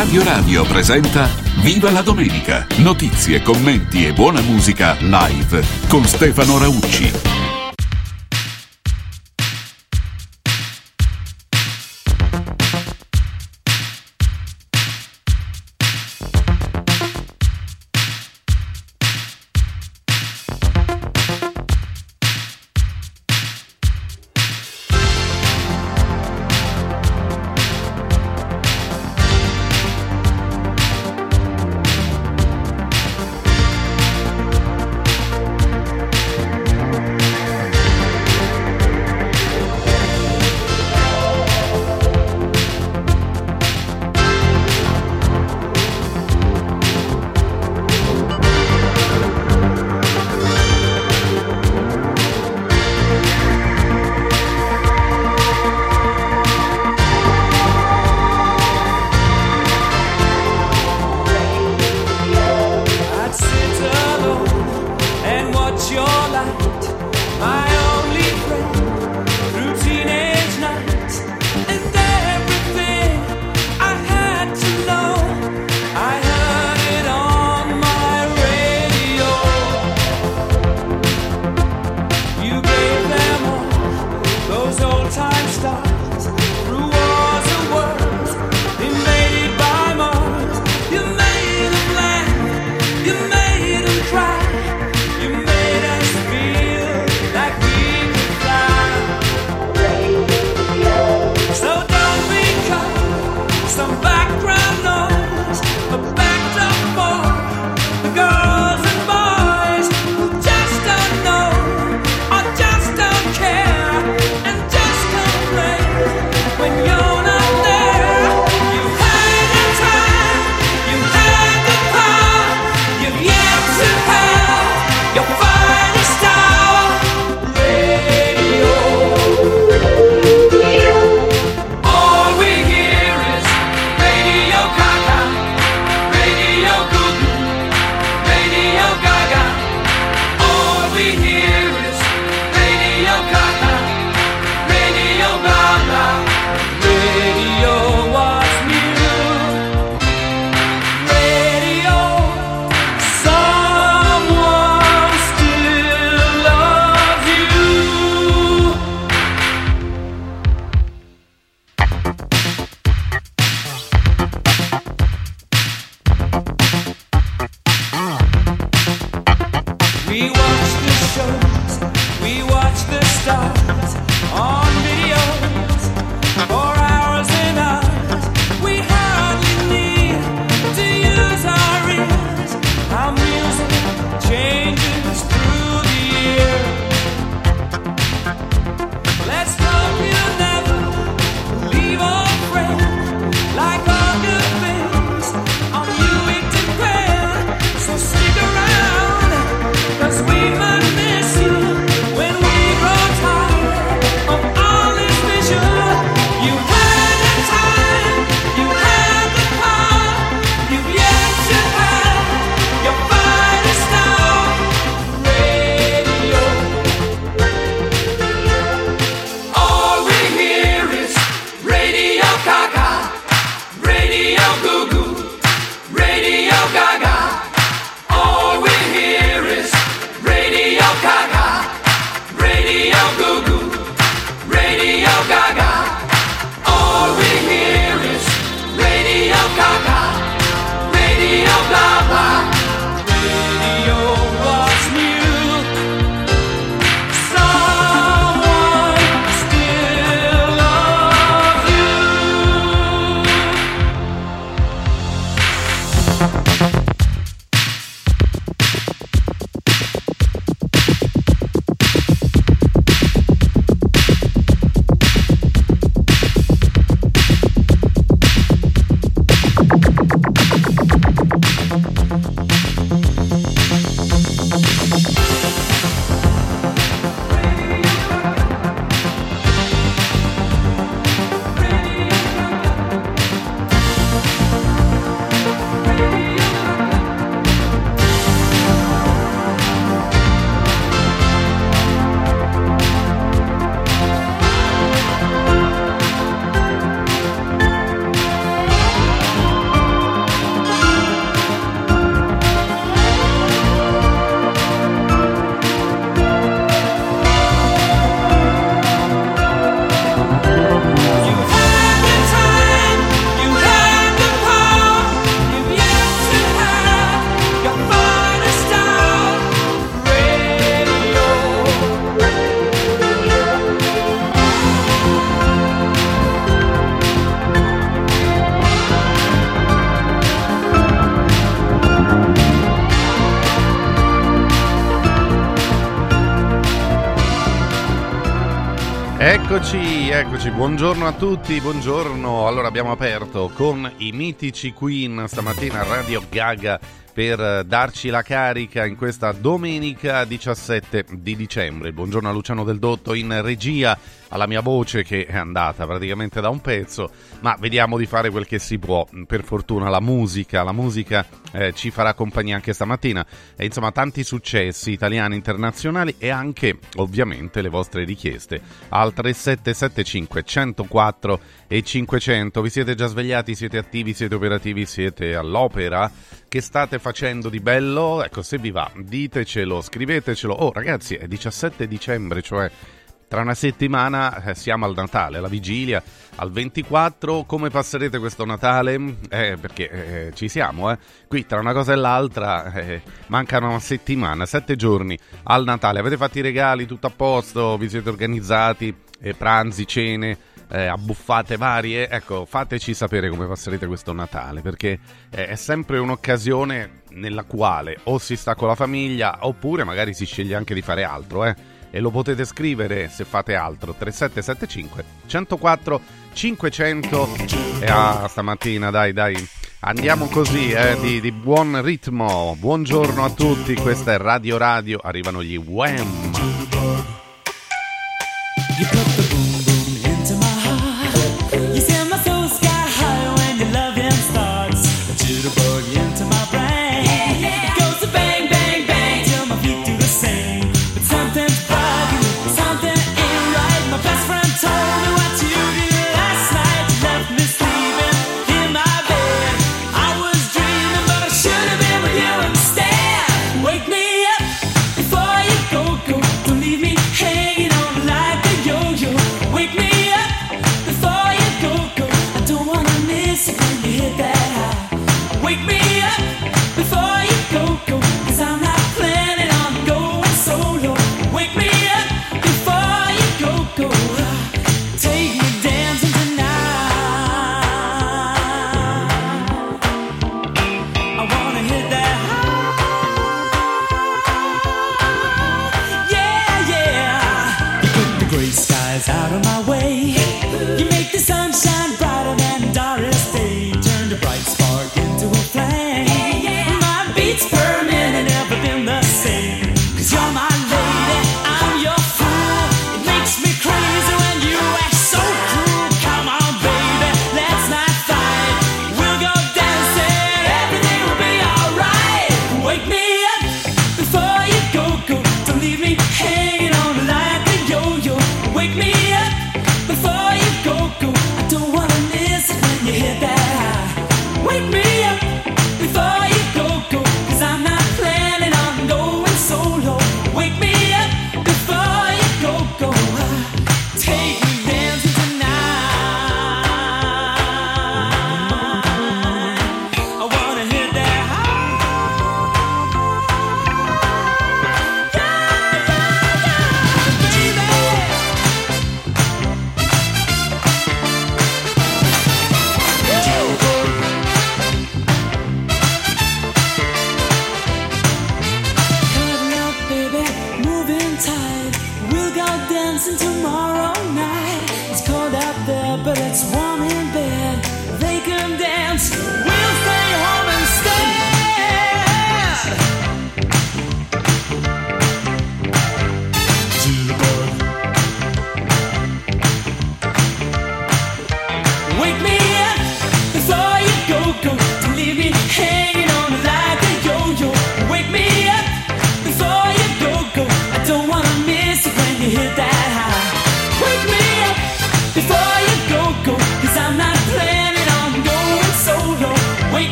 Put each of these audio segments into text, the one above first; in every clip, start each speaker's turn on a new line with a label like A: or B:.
A: Radio Radio presenta Viva la domenica! Notizie, commenti e buona musica live con Stefano Raucci.
B: Eccoci, buongiorno a tutti, buongiorno. Allora abbiamo aperto con i mitici Queen stamattina Radio Gaga per darci la carica in questa domenica 17 di dicembre. Buongiorno a Luciano Del Dotto in regia, alla mia voce che è andata praticamente da un pezzo, ma vediamo di fare quel che si può. Per fortuna la musica, la musica eh, ci farà compagnia anche stamattina e insomma tanti successi italiani internazionali e anche ovviamente le vostre richieste al 3775 104 e 500. Vi siete già svegliati, siete attivi, siete operativi, siete all'opera? Che state facendo di bello? Ecco, se vi va, ditecelo, scrivetecelo. Oh ragazzi, è 17 dicembre, cioè tra una settimana eh, siamo al Natale, alla vigilia, al 24. Come passerete questo Natale? Eh, perché eh, ci siamo, eh. Qui tra una cosa e l'altra eh, mancano una settimana, sette giorni al Natale. Avete fatto i regali, tutto a posto? Vi siete organizzati? Eh, pranzi, cene? eh, abbuffate varie, ecco, fateci sapere come passerete questo Natale, perché eh, è sempre un'occasione nella quale o si sta con la famiglia oppure magari si sceglie anche di fare altro, eh. E lo potete scrivere se fate altro. 3775 104 500 e ah, stamattina dai dai. Andiamo così, eh, di, di, buon ritmo. Buongiorno a tutti, questa è Radio Radio, arrivano gli Wham!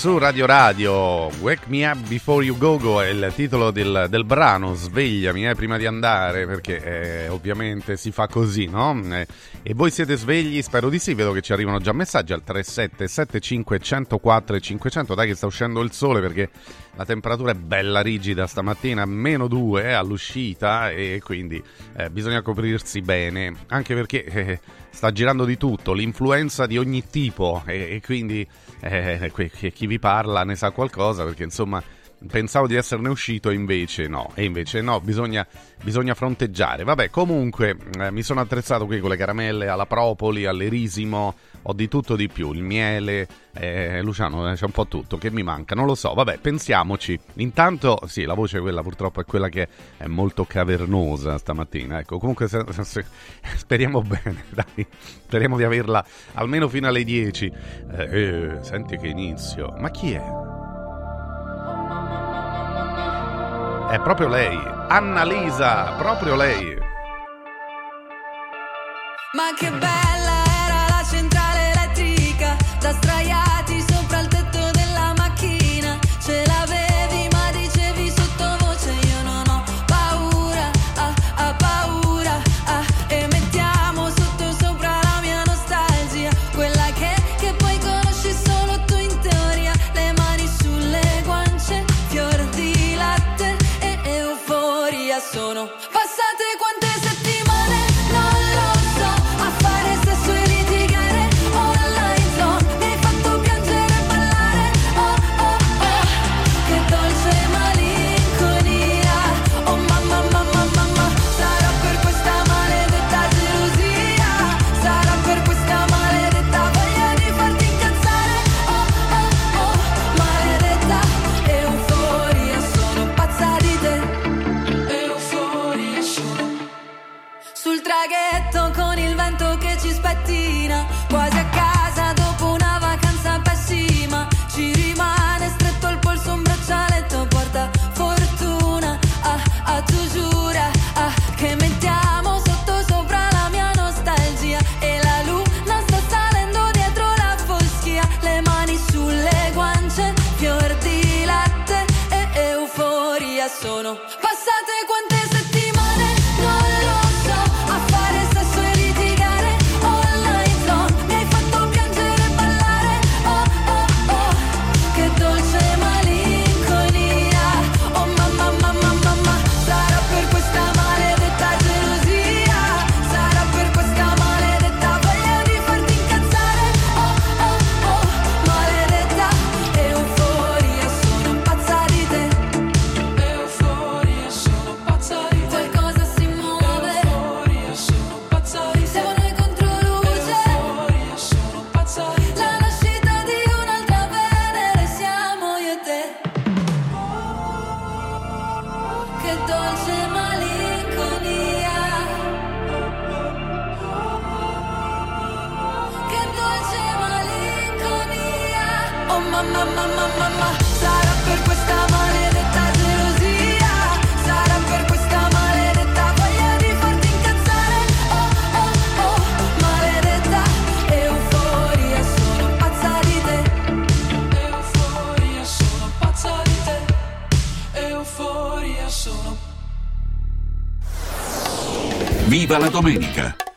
B: Su Radio Radio. Wake Me Up Before You Go Go è il titolo del, del brano. Svegliami eh, prima di andare, perché eh, ovviamente si fa così, no? Eh, e voi siete svegli? Spero di sì. Vedo che ci arrivano già messaggi al 3775 104 e 500. Dai, che sta uscendo il sole perché la temperatura è bella rigida stamattina, meno 2 all'uscita, e quindi eh, bisogna coprirsi bene. Anche perché eh, sta girando di tutto, l'influenza di ogni tipo, e, e quindi eh, chi vi parla ne sa qualcosa perché insomma pensavo di esserne uscito e invece no, e invece no, bisogna, bisogna fronteggiare. Vabbè, comunque eh, mi sono attrezzato qui con le caramelle alla propoli, all'erisimo, ho di tutto di più, il miele, eh, Luciano, eh, c'è un po' tutto che mi manca, non lo so, vabbè, pensiamoci. Intanto, sì, la voce quella purtroppo è quella che è molto cavernosa stamattina, ecco, comunque se, se, speriamo bene, dai, speriamo di averla almeno fino alle 10. Eh, eh, senti che inizio, ma chi è? È proprio lei, Annalisa, proprio lei.
C: Ma che bella
D: Viva la domenica!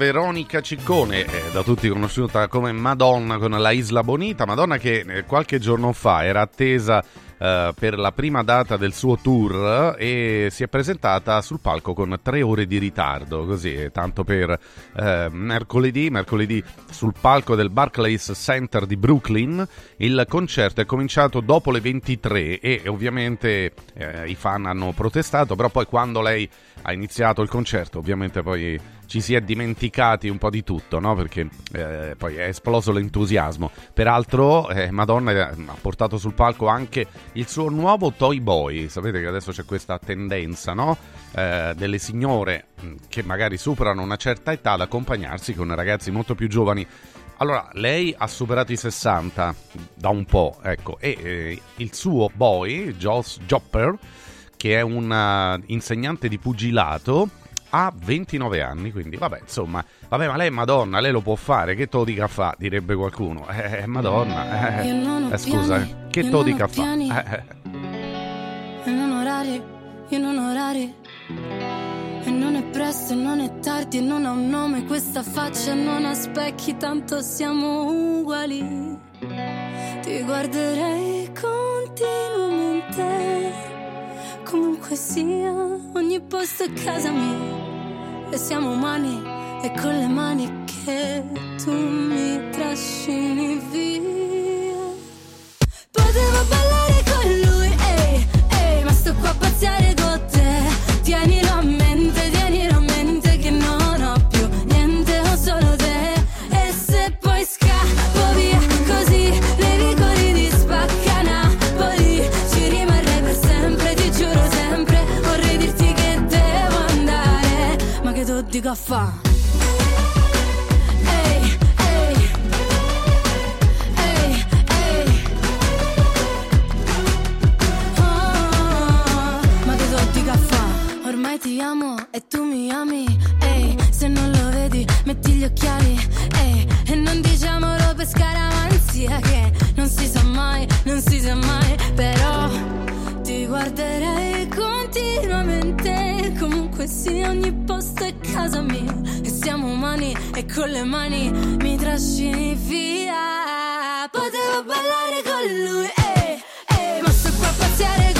B: Veronica Ciccone, eh, da tutti conosciuta come Madonna con la Isla Bonita, Madonna che eh, qualche giorno fa era attesa eh, per la prima data del suo tour e si è presentata sul palco con tre ore di ritardo, così, eh, tanto per eh, mercoledì, mercoledì sul palco del Barclays Center di Brooklyn, il concerto è cominciato dopo le 23 e ovviamente eh, i fan hanno protestato, però poi quando lei ha iniziato il concerto ovviamente poi ci si è dimenticati un po' di tutto, no? Perché eh, poi è esploso l'entusiasmo. Peraltro, eh, Madonna eh, ha portato sul palco anche il suo nuovo Toy Boy. Sapete che adesso c'è questa tendenza, no? Eh, delle signore mh, che magari superano una certa età ad accompagnarsi con ragazzi molto più giovani. Allora, lei ha superato i 60 da un po', ecco, e eh, il suo boy, Joss Jopper, che è un uh, insegnante di pugilato, ha 29 anni, quindi vabbè, insomma, vabbè, ma lei è Madonna, lei lo può fare, che te lo dica fa, direbbe qualcuno. Eh, Madonna,
C: ho
B: eh, scusa,
C: piani,
B: eh, che
C: io
B: te lo dica fa.
C: piani.
B: Eh, eh.
C: E non orari, io non orari. E non è presto, e non è tardi, e non ha un nome questa faccia, non ha specchi, tanto siamo uguali. Ti guarderei continuamente, comunque sia, ogni posto è casa mia. E siamo umani, e con le mani che tu mi trascini via. Potevo ballare con lui, ehi, ehi, ma sto qua a pazziare con te. Tienilo a mente, che tu dico a fa'? Ehi. Oh, ma che so di caffè Ormai ti amo e tu mi ami. Ehi, se non lo vedi metti gli occhiali. Ehi, e non diciamolo per scaramanzia Che non si sa mai, non si sa mai. Però ti guarderei Sia ogni posto è casa mia. E siamo umani e con le mani mi trascini via. Potevo ballare con lui, ehi, ehi Ma sto qua a pazziare con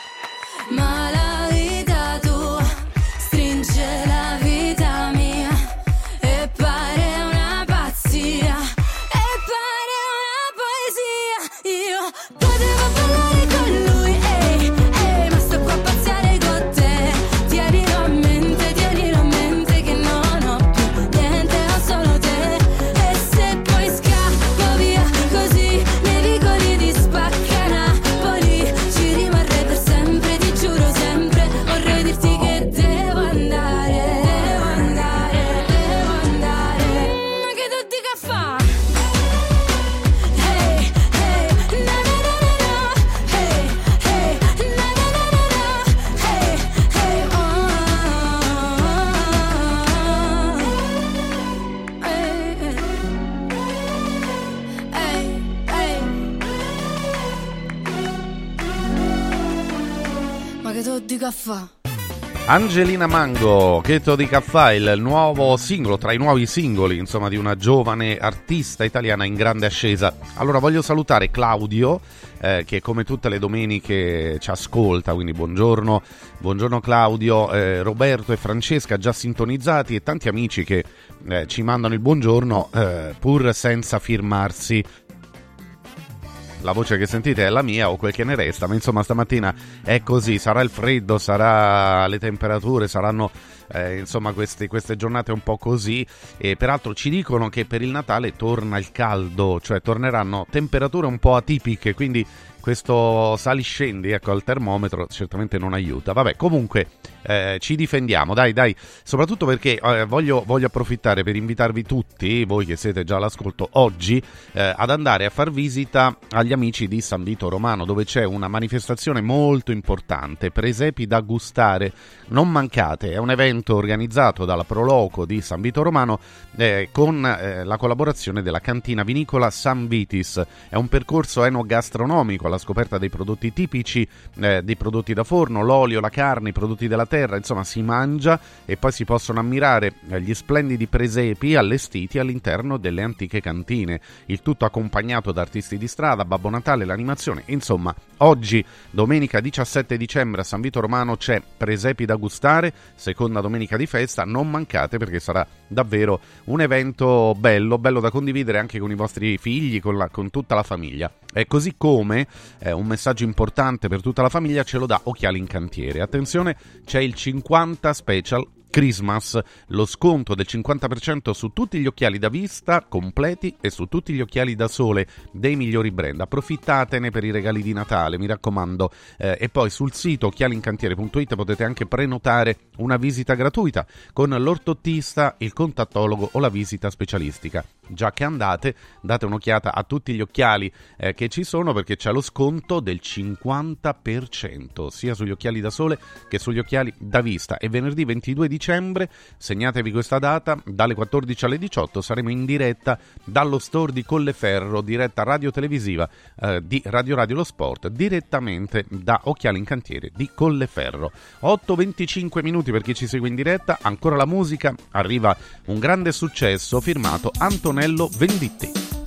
B: Angelina Mango, Cheto di Caffai, il nuovo singolo, tra i nuovi singoli, insomma, di una giovane artista italiana in grande ascesa. Allora voglio salutare Claudio, eh, che come tutte le domeniche ci ascolta, quindi buongiorno, buongiorno Claudio, eh, Roberto e Francesca già sintonizzati e tanti amici che eh, ci mandano il buongiorno eh, pur senza firmarsi la voce che sentite è la mia o quel che ne resta, ma insomma stamattina è così, sarà il freddo, sarà le temperature, saranno eh, insomma queste, queste, giornate un po' così. E peraltro ci dicono che per il Natale torna il caldo, cioè torneranno temperature un po' atipiche, quindi questo sali-scendi ecco, al termometro certamente non aiuta. Vabbè, comunque eh, ci difendiamo, dai, dai, soprattutto perché eh, voglio, voglio, approfittare per invitarvi tutti, voi che siete già all'ascolto oggi, eh, ad andare a far visita agli amici di San Vito Romano, dove c'è una manifestazione molto importante, presepi da gustare. Non mancate, è un evento organizzato dalla Proloco di San Vito Romano eh, con eh, la collaborazione della cantina vinicola San Vitis. È un percorso enogastronomico alla scoperta dei prodotti tipici, eh, dei prodotti da forno, l'olio, la carne, i prodotti della terra, insomma si mangia e poi si possono ammirare eh, gli splendidi presepi allestiti all'interno delle antiche cantine, il tutto accompagnato da artisti di strada, Babbo Natale, l'animazione, insomma oggi domenica 17 dicembre a San Vito Romano c'è presepi da gustare, seconda domenica di festa, non mancate perché sarà davvero un evento bello, bello da condividere anche con i vostri figli, con, la, con tutta la famiglia. E così come eh, un messaggio importante per tutta la famiglia ce lo dà Occhiali in Cantiere. Attenzione, c'è il 50 special Christmas, lo sconto del 50% su tutti gli occhiali da vista completi e su tutti gli occhiali da sole dei migliori brand. Approfittatene per i regali di Natale, mi raccomando. Eh, e poi sul sito occhialincantiere.it potete anche prenotare una visita gratuita con l'ortottista, il contattologo o la visita specialistica. Già che andate, date un'occhiata a tutti gli occhiali eh, che ci sono perché c'è lo sconto del 50% sia sugli occhiali da sole che sugli occhiali da vista. E venerdì 22 dicembre dicembre, segnatevi questa data, dalle 14 alle 18 saremo in diretta dallo store di Colleferro, diretta radio-televisiva eh, di Radio Radio Lo Sport, direttamente da Occhiali in Cantiere di Colleferro. 8-25 minuti per chi ci segue in diretta, ancora la musica, arriva un grande successo firmato Antonello Venditti.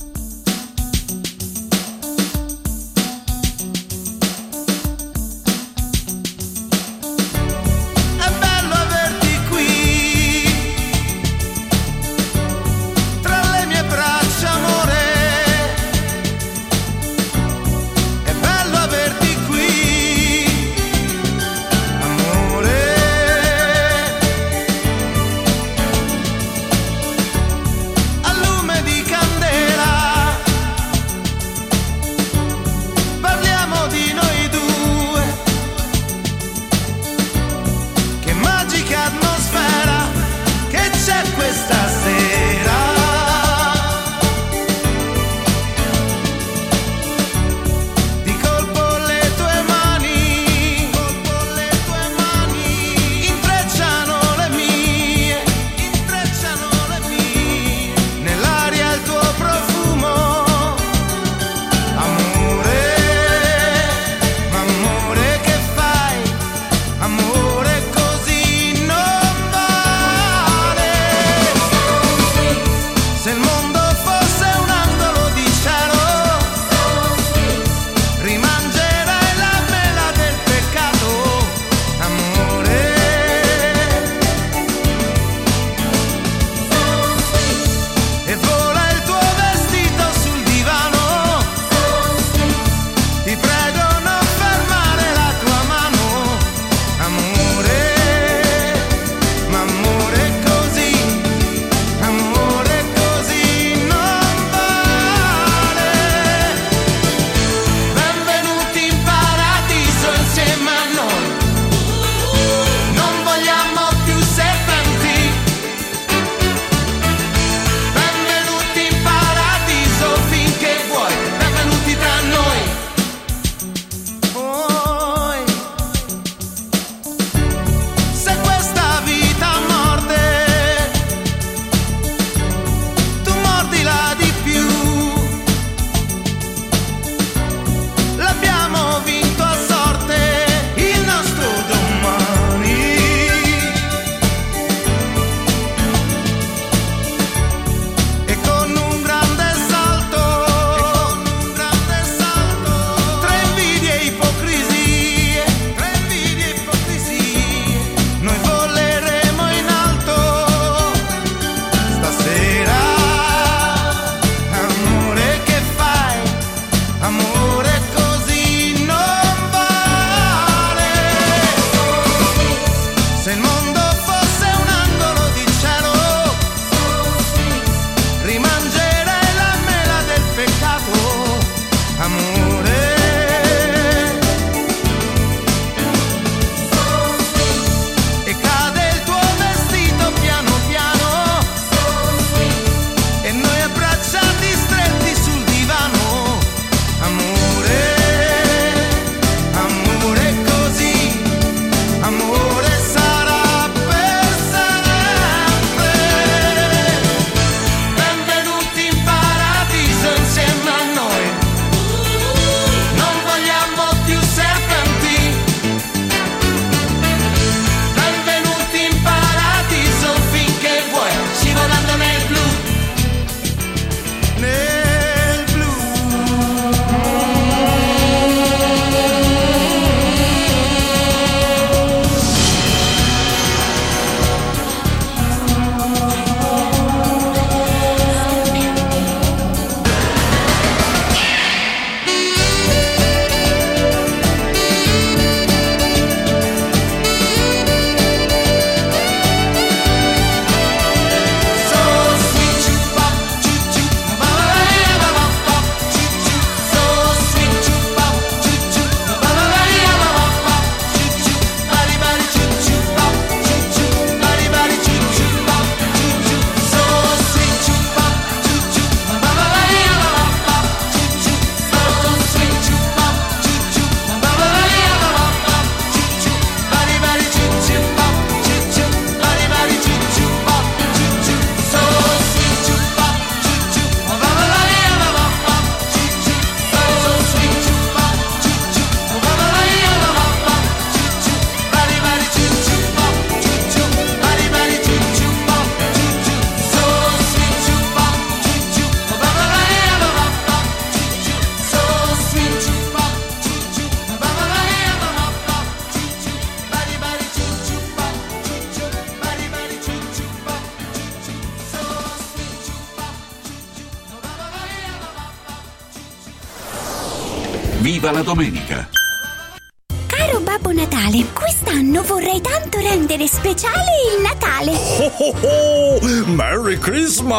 E: Domenica!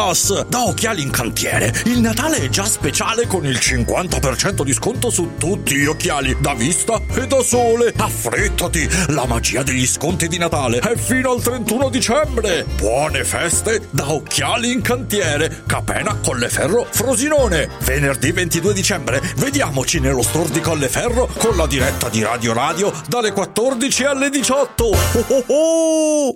F: Christmas! Da Occhiali in Cantiere, il Natale è già speciale con il 50% di sconto su tutti gli occhiali, da vista e da sole. Affrettati! La magia degli sconti di Natale è fino al 31 dicembre. Buone feste da Occhiali in Cantiere, Capena Colleferro Frosinone. Venerdì 22 dicembre, vediamoci nello store di Colleferro con la diretta di Radio Radio dalle 14 alle 18. Oh oh oh!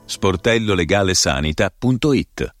G: sportellolegalesanita.it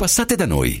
H: Passate da noi.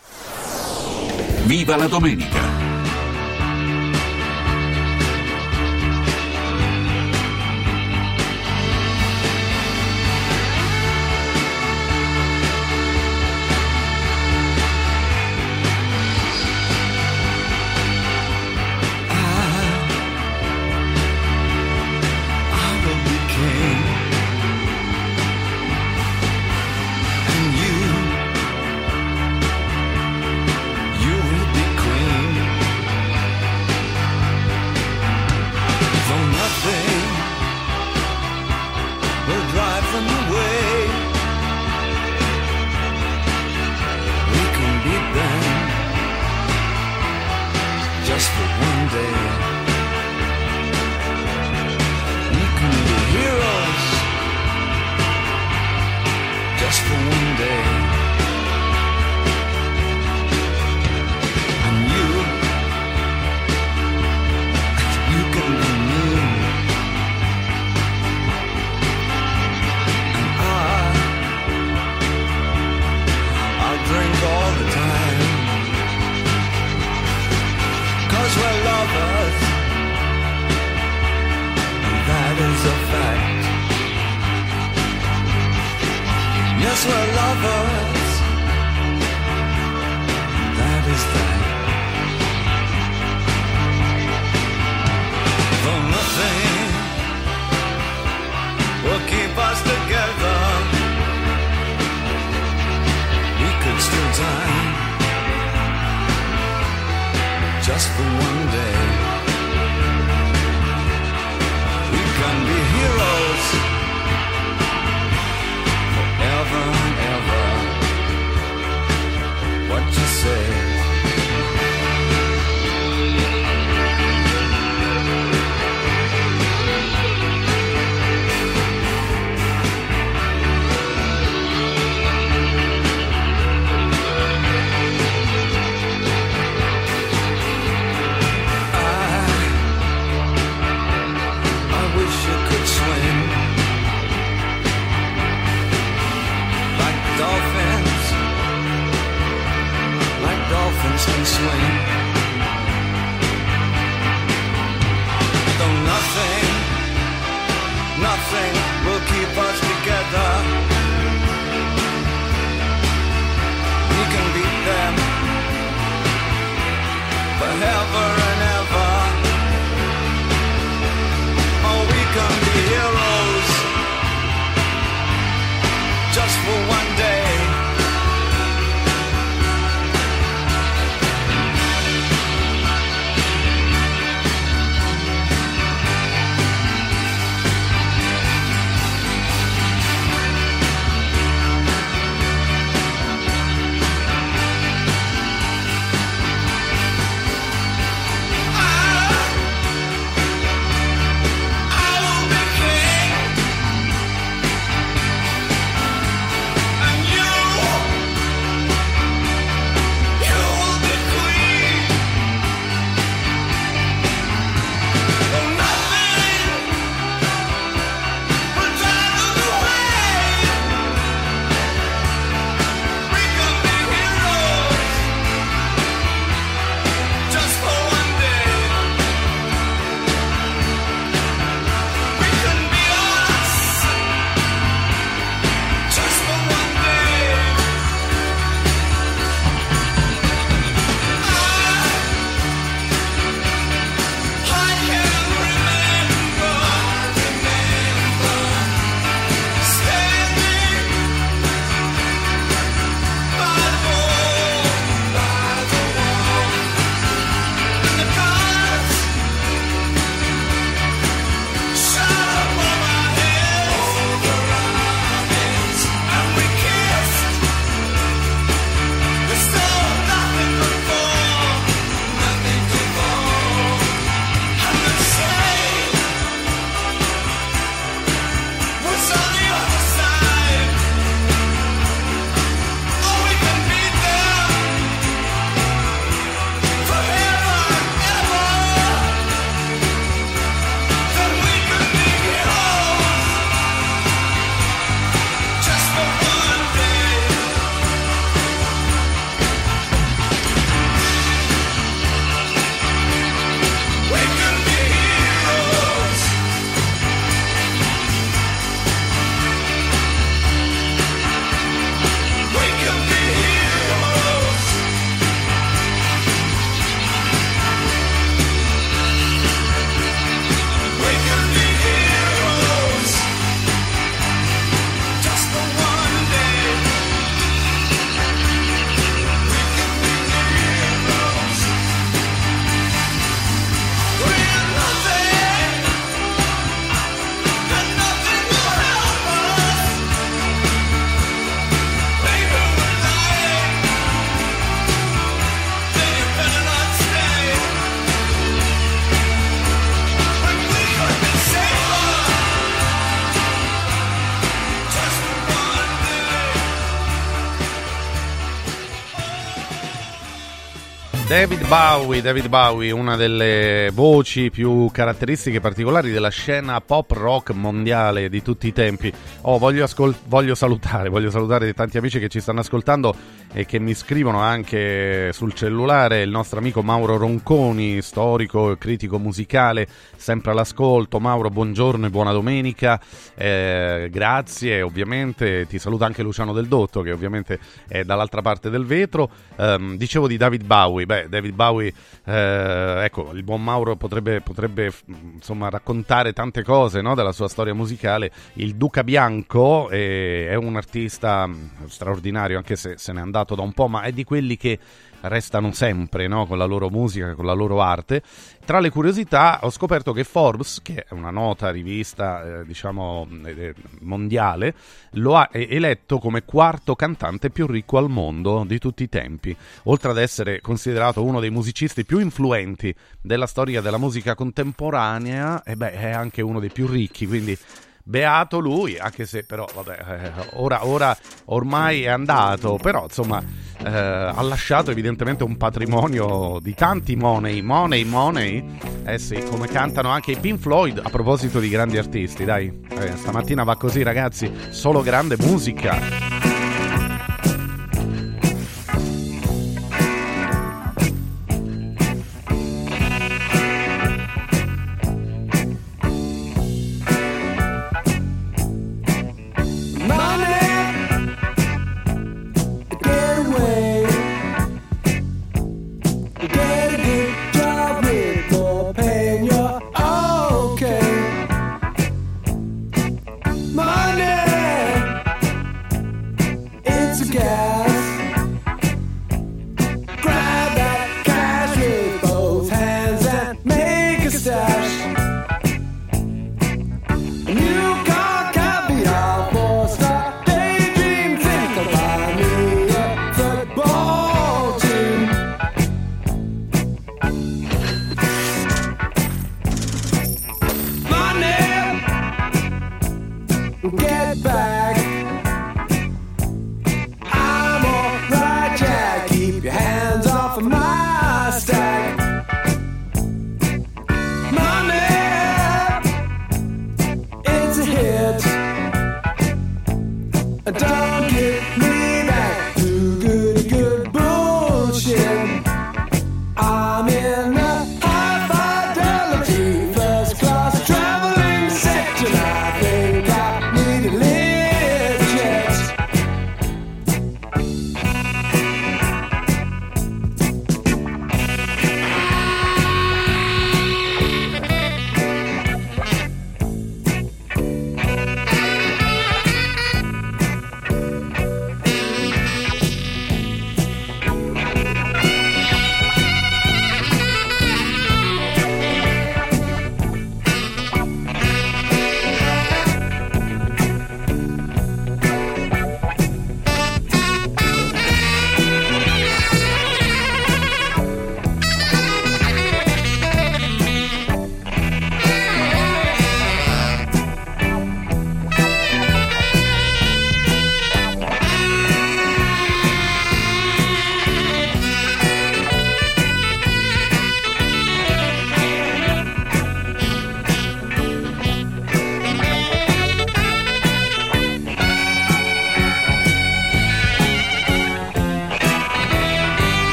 E: Viva la domenica!
I: the away.
B: David Bowie, David Bowie, una delle voci più caratteristiche e particolari della scena pop rock mondiale di tutti i tempi. Oh, voglio, ascol- voglio salutare, voglio salutare tanti amici che ci stanno ascoltando e che mi scrivono anche sul cellulare il nostro amico Mauro Ronconi, storico e critico musicale, sempre all'ascolto. Mauro, buongiorno e buona domenica. Eh, grazie, ovviamente ti saluta anche Luciano Del Dotto che ovviamente è dall'altra parte del vetro. Ehm, dicevo di David Bowie, beh, David Bowie, eh, ecco, il buon Mauro potrebbe, potrebbe insomma raccontare tante cose no, della sua storia musicale. Il Duca Bianco è, è un artista mh, straordinario, anche se se n'è andato da un po', ma è di quelli che restano sempre no, con la loro musica, con la loro arte. Tra le curiosità ho scoperto che Forbes, che è una nota rivista eh, diciamo eh, mondiale, lo ha eh, eletto come quarto cantante più ricco al mondo di tutti i tempi, oltre ad essere considerato uno dei musicisti più influenti della storia della musica contemporanea, e beh, è anche uno dei più ricchi, quindi beato lui, anche se però vabbè, eh, ora, ora ormai è andato, però insomma eh, ha lasciato evidentemente un patrimonio di tanti money, money, money, eh sì, come cantano anche i Pink Floyd a proposito di grandi artisti, dai, eh, stamattina va così ragazzi, solo grande musica.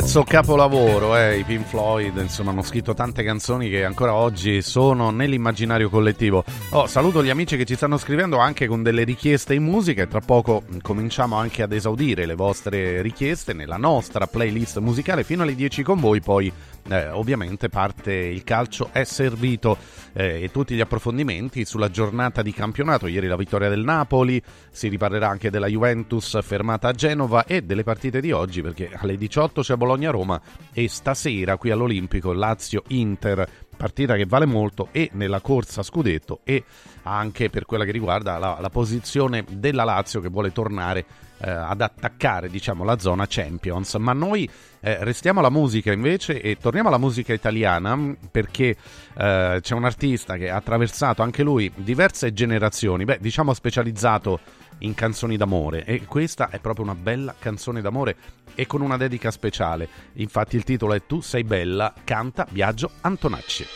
B: Pezzo capolavoro, eh, i Pink Floyd, insomma, hanno scritto tante canzoni che ancora oggi sono nell'immaginario collettivo. Oh, saluto gli amici che ci stanno scrivendo anche con delle richieste in musica e tra poco cominciamo anche ad esaudire le vostre richieste nella nostra playlist musicale fino alle 10 con voi, poi eh, ovviamente parte il calcio è servito eh, e tutti gli approfondimenti sulla giornata di campionato. Ieri la vittoria del Napoli, si riparlerà anche della Juventus fermata a Genova e delle partite di oggi perché alle 18 c'è Bologna-Roma e stasera qui all'Olimpico Lazio-Inter partita che vale molto e nella corsa scudetto e anche per quella che riguarda la, la posizione della Lazio che vuole tornare eh, ad attaccare diciamo la zona Champions. Ma noi eh, restiamo alla musica invece e torniamo alla musica italiana perché eh, c'è un artista che ha attraversato anche lui diverse generazioni beh diciamo specializzato in canzoni d'amore. E questa è proprio una bella canzone d'amore e con una dedica speciale. Infatti il titolo è Tu sei bella canta Biagio Antonacci.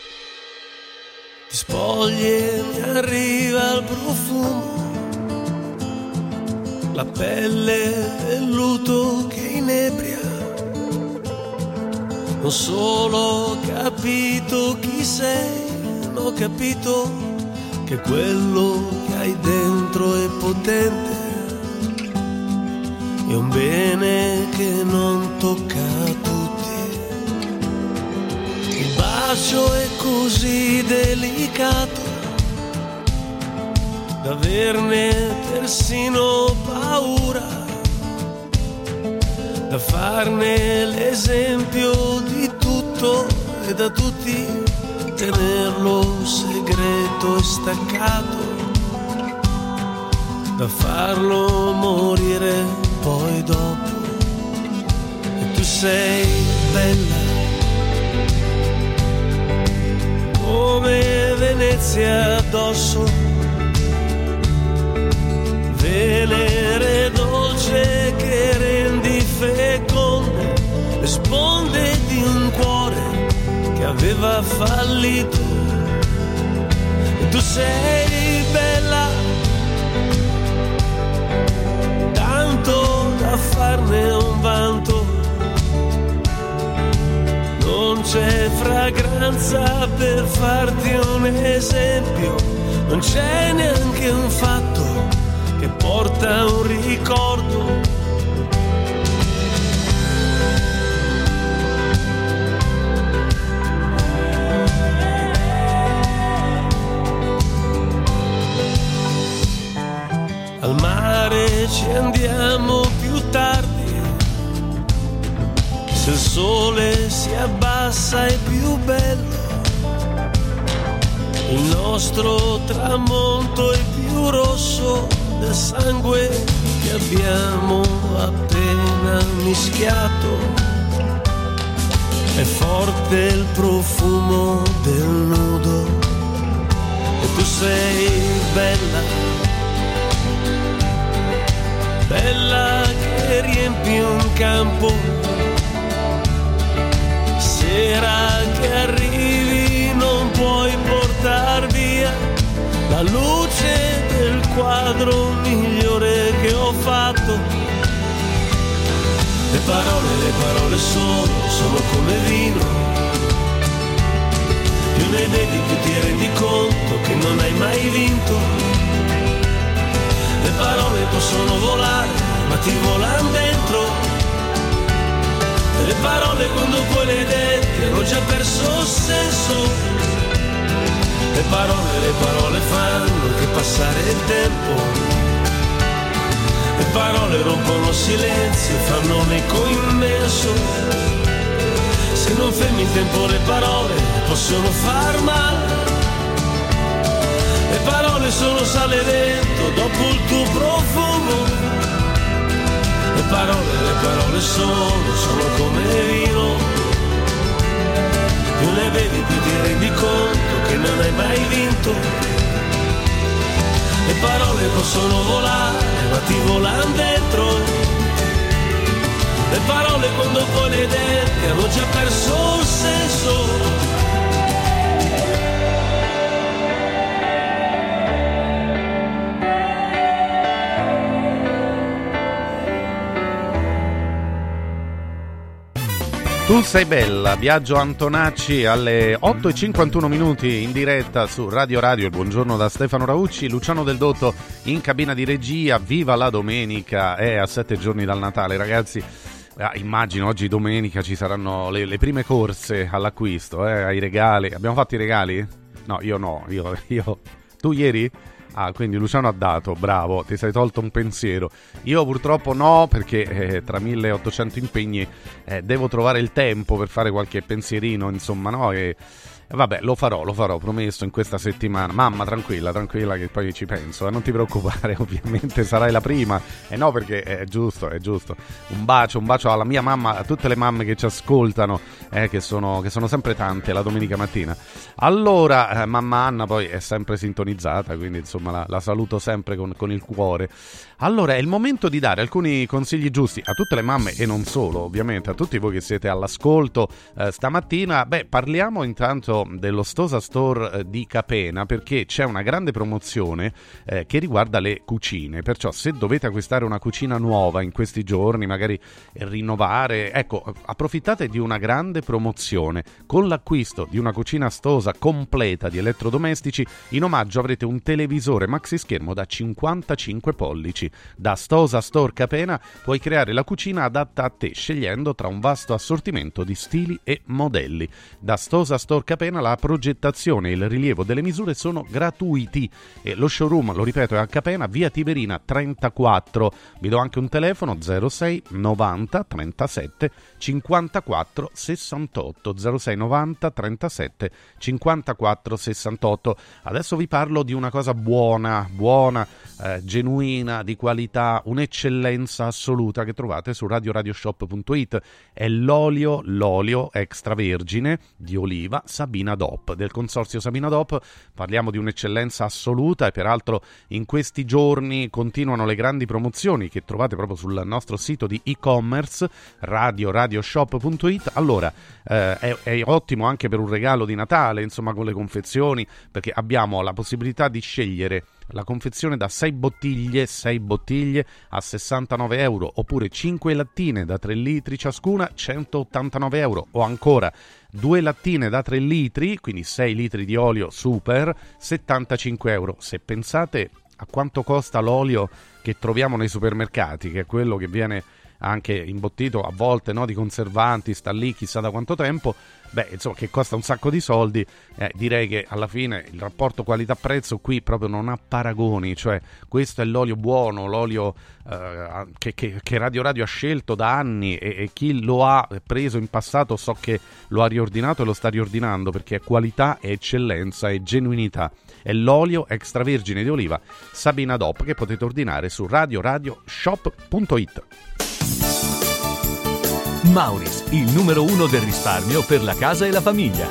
J: Ti spogli e mi arriva il profumo, la pelle del luto che inebria. Non solo ho capito chi sei, ma ho capito che quello che hai dentro è potente. È un bene che non tocca a tutti. Il bacio è così delicato da averne persino paura, da farne l'esempio di tutto e da tutti tenerlo segreto e staccato, da farlo morire poi dopo. E tu sei bella come Venezia addosso, venere aveva fallito. E tu sei bella, tanto da farne un vanto non c'è fragranza per farti un esempio, non c'è neanche un fatto che porta un ricordo. Mare ci andiamo più tardi. Se il sole si abbassa è più bello, il nostro tramonto è più rosso del sangue che abbiamo appena mischiato. È forte il profumo del nudo e tu sei bella, bella che riempi un campo sera che arrivi non puoi portar via la luce del quadro migliore che ho fatto. Le parole, le parole sono, sono come vino. Più ne vedi più ti rendi conto che non hai mai vinto. Le parole possono volare, ma ti volano dentro. Le parole quando poi le dette hanno già perso senso. Le parole, le parole fanno che passare il tempo. Le parole rompono silenzio, fanno un eco immenso. Se non fermi in tempo le parole possono far male. Le parole sono sale dentro dopo il tuo profumo. Le parole, le parole sono, sono come vino. Più le vedi più ti rendi conto che non hai mai vinto. Le parole possono volare, ma ti volano dentro. Le parole quando poi le dette hanno già perso il senso.
B: Tu sei bella, Viaggio Antonacci alle 8.51 minuti in diretta su Radio Radio, il buongiorno da Stefano Raucci, Luciano Del Dotto in cabina di regia, viva la domenica, è a sette giorni dal Natale ragazzi, Ah, immagino oggi domenica ci saranno le, le prime corse all'acquisto, eh, ai regali, abbiamo fatto i regali? No, io no, io, io... tu ieri? Ah, quindi Luciano ha dato, bravo, ti sei tolto un pensiero. Io purtroppo no, perché eh, tra 1800 impegni eh, devo trovare il tempo per fare qualche pensierino, insomma, no? E, vabbè, lo farò, lo farò, promesso in questa settimana. Mamma, tranquilla, tranquilla che poi ci penso, eh, non ti preoccupare, ovviamente sarai la prima. E eh no, perché è giusto, è giusto. Un bacio, un bacio alla mia mamma, a tutte le mamme che ci ascoltano, eh, che, sono, che sono sempre tante la domenica mattina. Allora, eh, mamma Anna poi è sempre sintonizzata, quindi insomma la, la saluto sempre con, con il cuore. Allora è il momento di dare alcuni consigli giusti a tutte le mamme e non solo, ovviamente, a tutti voi che siete all'ascolto eh, stamattina. Beh, parliamo intanto dello Stosa Store eh, di Capena perché c'è una grande promozione eh, che riguarda le cucine. Perciò se dovete acquistare una cucina nuova in questi giorni, magari rinnovare, ecco, approfittate di una grande promozione. Con l'acquisto di una cucina Stosa completa di elettrodomestici, in omaggio avrete un televisore maxi schermo da 55 pollici. Da Stosa Store Capena puoi creare la cucina adatta a te scegliendo tra un vasto assortimento di stili e modelli. Da Stosa Store Capena la progettazione e il rilievo delle misure sono gratuiti e lo showroom, lo ripeto, è a Capena, via Tiberina 34. Vi do anche un telefono 06 90 37 54 68 06 90 37 54 68. Adesso vi parlo di una cosa buona, buona, eh, genuina, di qualità, un'eccellenza assoluta che trovate su radioradioshop.it. È l'olio, l'olio extravergine di oliva Sabina DOP, del consorzio Sabina DOP. Parliamo di un'eccellenza assoluta e peraltro in questi giorni continuano le grandi promozioni che trovate proprio sul nostro sito di e-commerce radioradioshop.it. Allora, eh, è, è ottimo anche per un regalo di Natale, insomma, con le confezioni, perché abbiamo la possibilità di scegliere la confezione da 6 bottiglie, 6 bottiglie a 69 euro, oppure 5 lattine da 3 litri ciascuna, 189 euro, o ancora due lattine da 3 litri, quindi 6 litri di olio super, 75 euro. Se pensate a quanto costa l'olio che troviamo nei supermercati, che è quello che viene anche imbottito a volte no, di conservanti, sta lì chissà da quanto tempo, beh, insomma, che costa un sacco di soldi, eh, direi che alla fine il rapporto qualità-prezzo qui proprio non ha paragoni, cioè questo è l'olio buono, l'olio eh, che, che, che, Radio Radio ha scelto da anni e, e, chi lo ha preso in passato so che lo ha riordinato e lo sta riordinando perché è qualità, è eccellenza, è genuinità. È l'olio extravergine di oliva Sabina DOP che potete ordinare su radioradioshop.it.
K: Mauris, il numero uno del risparmio per la casa e la famiglia.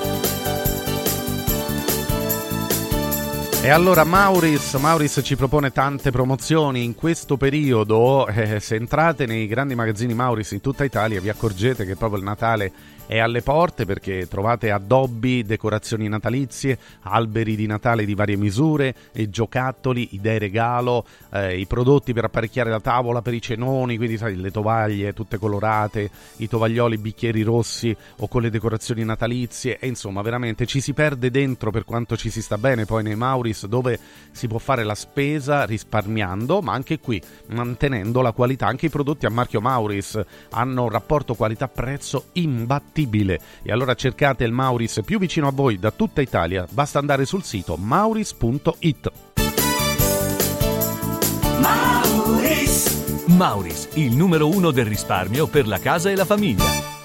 B: E allora Mauris, Mauris ci propone tante promozioni in questo periodo. Eh, se entrate nei grandi magazzini Mauris in tutta Italia vi accorgete che proprio il Natale è alle porte perché trovate addobbi, decorazioni natalizie, alberi di Natale di varie misure, e giocattoli, idee regalo, eh, i prodotti per apparecchiare la tavola per i cenoni, quindi sai, le tovaglie tutte colorate, i tovaglioli, i bicchieri rossi o con le decorazioni natalizie e insomma veramente ci si perde dentro per quanto ci si sta bene poi nei Mauris dove si può fare la spesa risparmiando ma anche qui mantenendo la qualità. Anche i prodotti a marchio Mauris hanno un rapporto qualità-prezzo imbattibile fattibile. E allora cercate il Mauris più vicino a voi da tutta Italia. Basta andare sul sito mauris.it.
K: Mauris. Mauris, il numero uno del risparmio per la casa e la famiglia.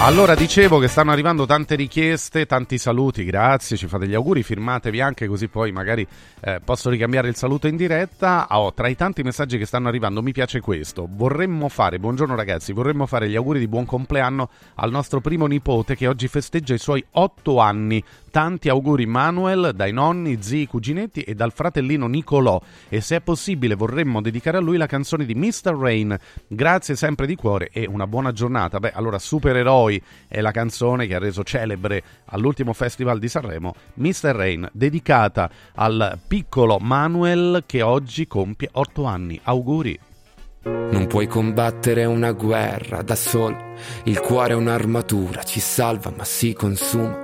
B: Allora dicevo che stanno arrivando tante richieste, tanti saluti, grazie, ci fate gli auguri, firmatevi anche così poi magari eh, posso ricambiare il saluto in diretta. Oh, tra i tanti messaggi che stanno arrivando mi piace questo, vorremmo fare, buongiorno ragazzi, vorremmo fare gli auguri di buon compleanno al nostro primo nipote che oggi festeggia i suoi otto anni. Tanti auguri Manuel dai nonni, zii, cuginetti e dal fratellino Nicolò e se è possibile vorremmo dedicare a lui la canzone di Mr. Rain. Grazie sempre di cuore e una buona giornata. Beh, allora Supereroi è la canzone che ha reso celebre all'ultimo festival di Sanremo Mr. Rain, dedicata al piccolo Manuel che oggi compie 8 anni. Auguri!
L: Non puoi combattere una guerra da solo. Il cuore è un'armatura, ci salva ma si consuma.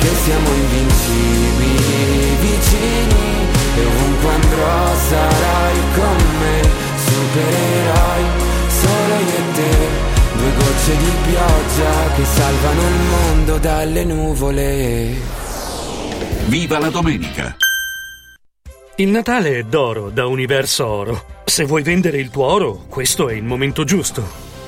L: Perché siamo invincibili vicini e ovunque andrò sarai con me, supereroi solo io e te. Due gocce di pioggia che salvano il mondo dalle nuvole.
D: Viva la domenica!
M: Il Natale è d'oro da Universo Oro. Se vuoi vendere il tuo oro, questo è il momento giusto.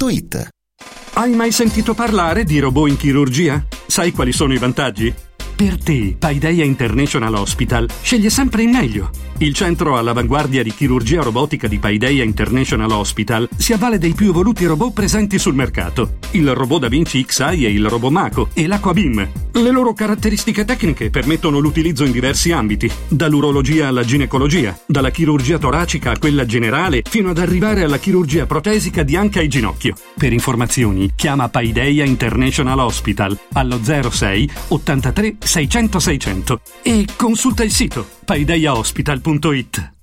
N: dumplingbar.it.
M: Hai mai sentito parlare di robot in chirurgia? Sai quali sono i vantaggi? Per te, Paideia International Hospital sceglie sempre il meglio. Il centro all'avanguardia di chirurgia robotica di Paideia International Hospital si avvale dei più evoluti robot presenti sul mercato. Il robot Da Vinci XI e il robot Mako e l'Aquabim. Le loro caratteristiche tecniche permettono l'utilizzo in diversi ambiti, dall'urologia alla ginecologia, dalla chirurgia toracica a quella generale, fino ad arrivare alla chirurgia protesica di anca e ginocchio. Per informazioni, chiama Paideia International Hospital allo 06 83 600 600 e consulta il sito paideiahospital.it.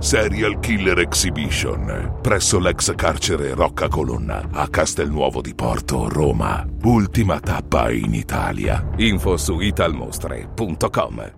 O: Serial Killer Exhibition presso l'ex carcere Rocca Colonna a Castelnuovo di Porto, Roma. Ultima tappa in Italia. Info su italmostre.com.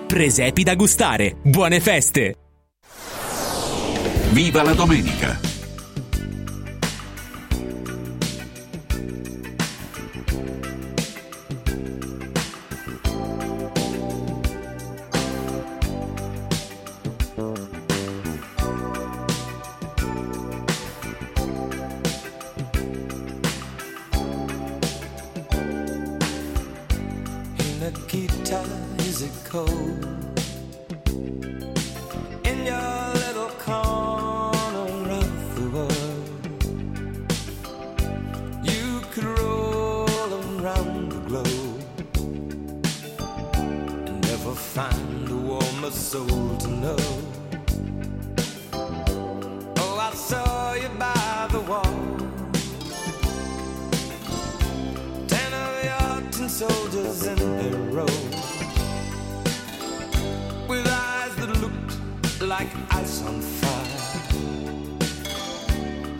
A: Presepi da gustare. Buone feste!
D: Viva la domenica!
I: It cold? In your little corner of the world, you could roll around the globe and never find a warmer soul to know. Ice on fire.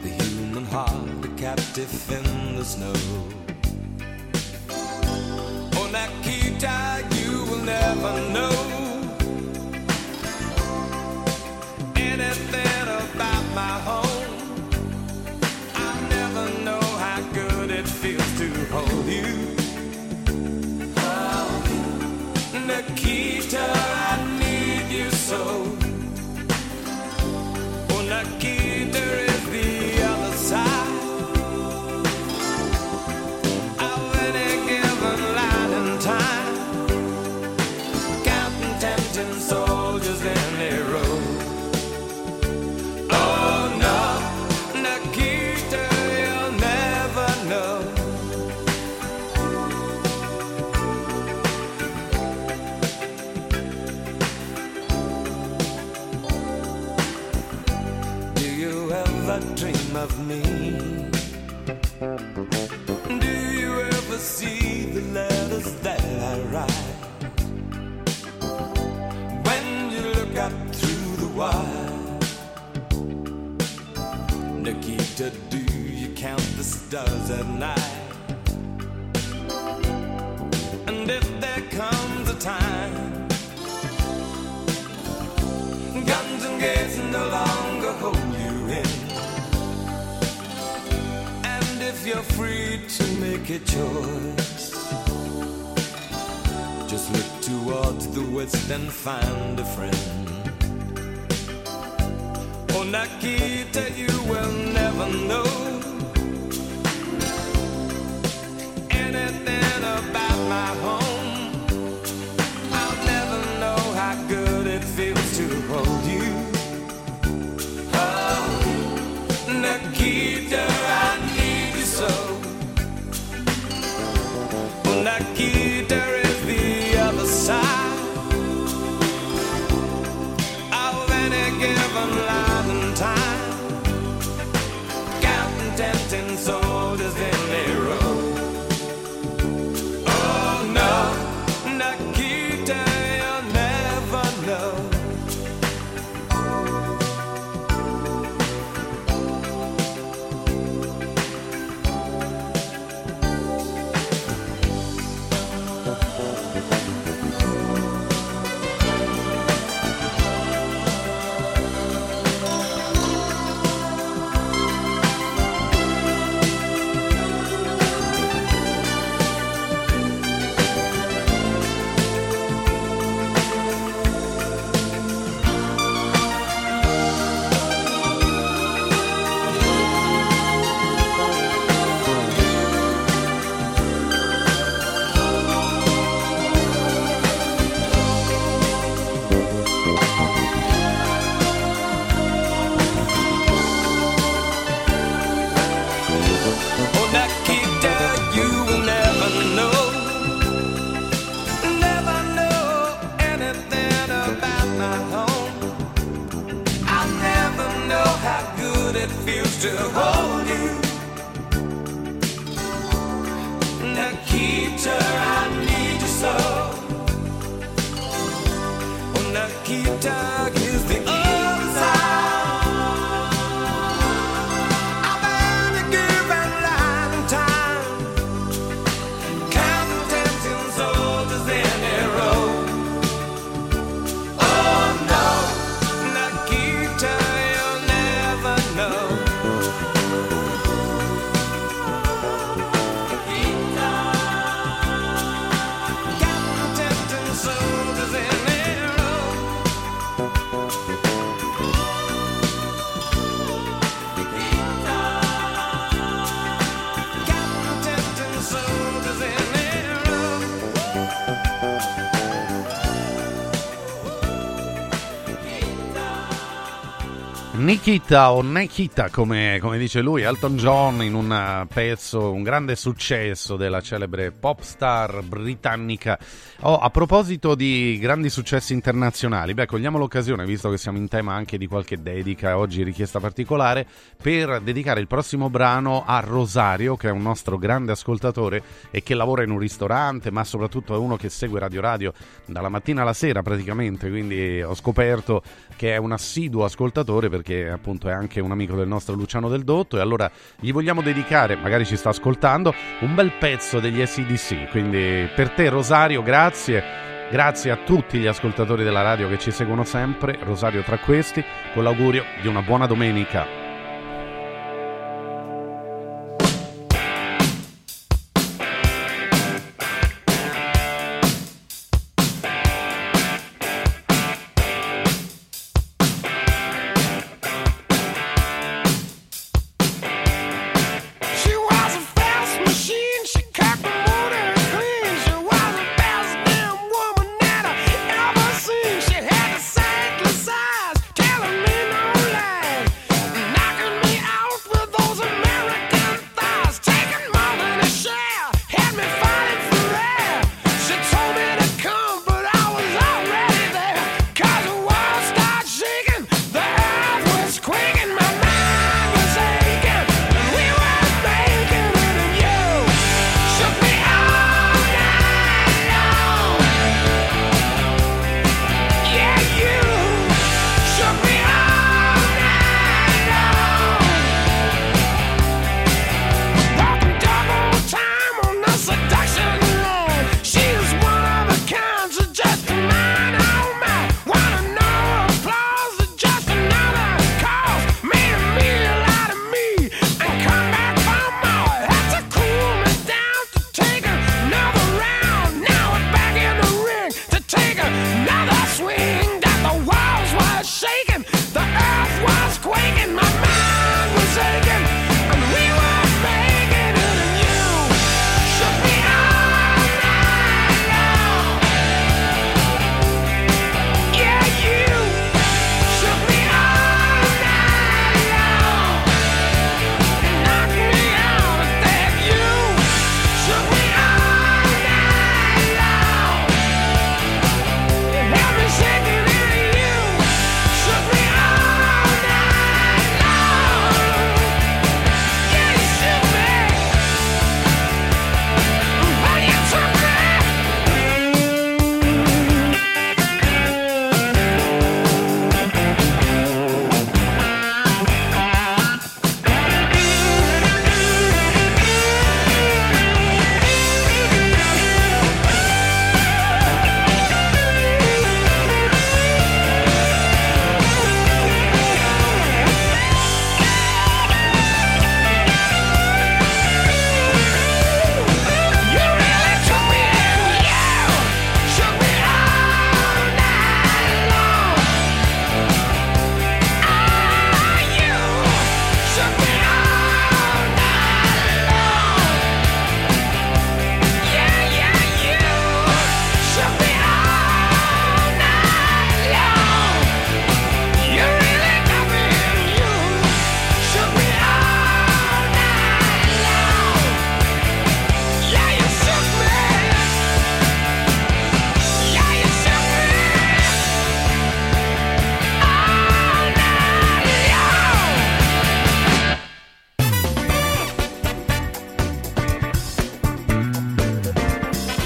I: The human heart, a captive in the snow. Oh, Nikita, you will never know anything about my home. I never know how good it feels to hold you. Oh, Nikita, I need you so. Stars at night? And if there comes a time, guns and gates no longer hold you in. And if you're free to make a choice, just look towards the west and find a friend. Oh, Nikita, you will never know my home. Nikita
B: o Nikita, come, come dice lui, Elton John in un eh, pezzo, un grande successo della celebre pop star britannica. Oh, a proposito di grandi successi internazionali, beh, cogliamo l'occasione, visto che siamo in tema anche di qualche dedica, oggi richiesta particolare, per dedicare il prossimo brano a Rosario, che è un nostro grande ascoltatore e che lavora in un ristorante, ma soprattutto è uno che segue Radio Radio dalla mattina alla sera praticamente, quindi ho scoperto che è un assiduo ascoltatore perché appunto è anche un amico del nostro Luciano Del Dotto e allora gli vogliamo dedicare, magari ci sta ascoltando, un bel pezzo degli SDC, quindi per te Rosario grazie, grazie a tutti gli ascoltatori della radio che ci seguono sempre, Rosario tra questi, con l'augurio di una buona domenica.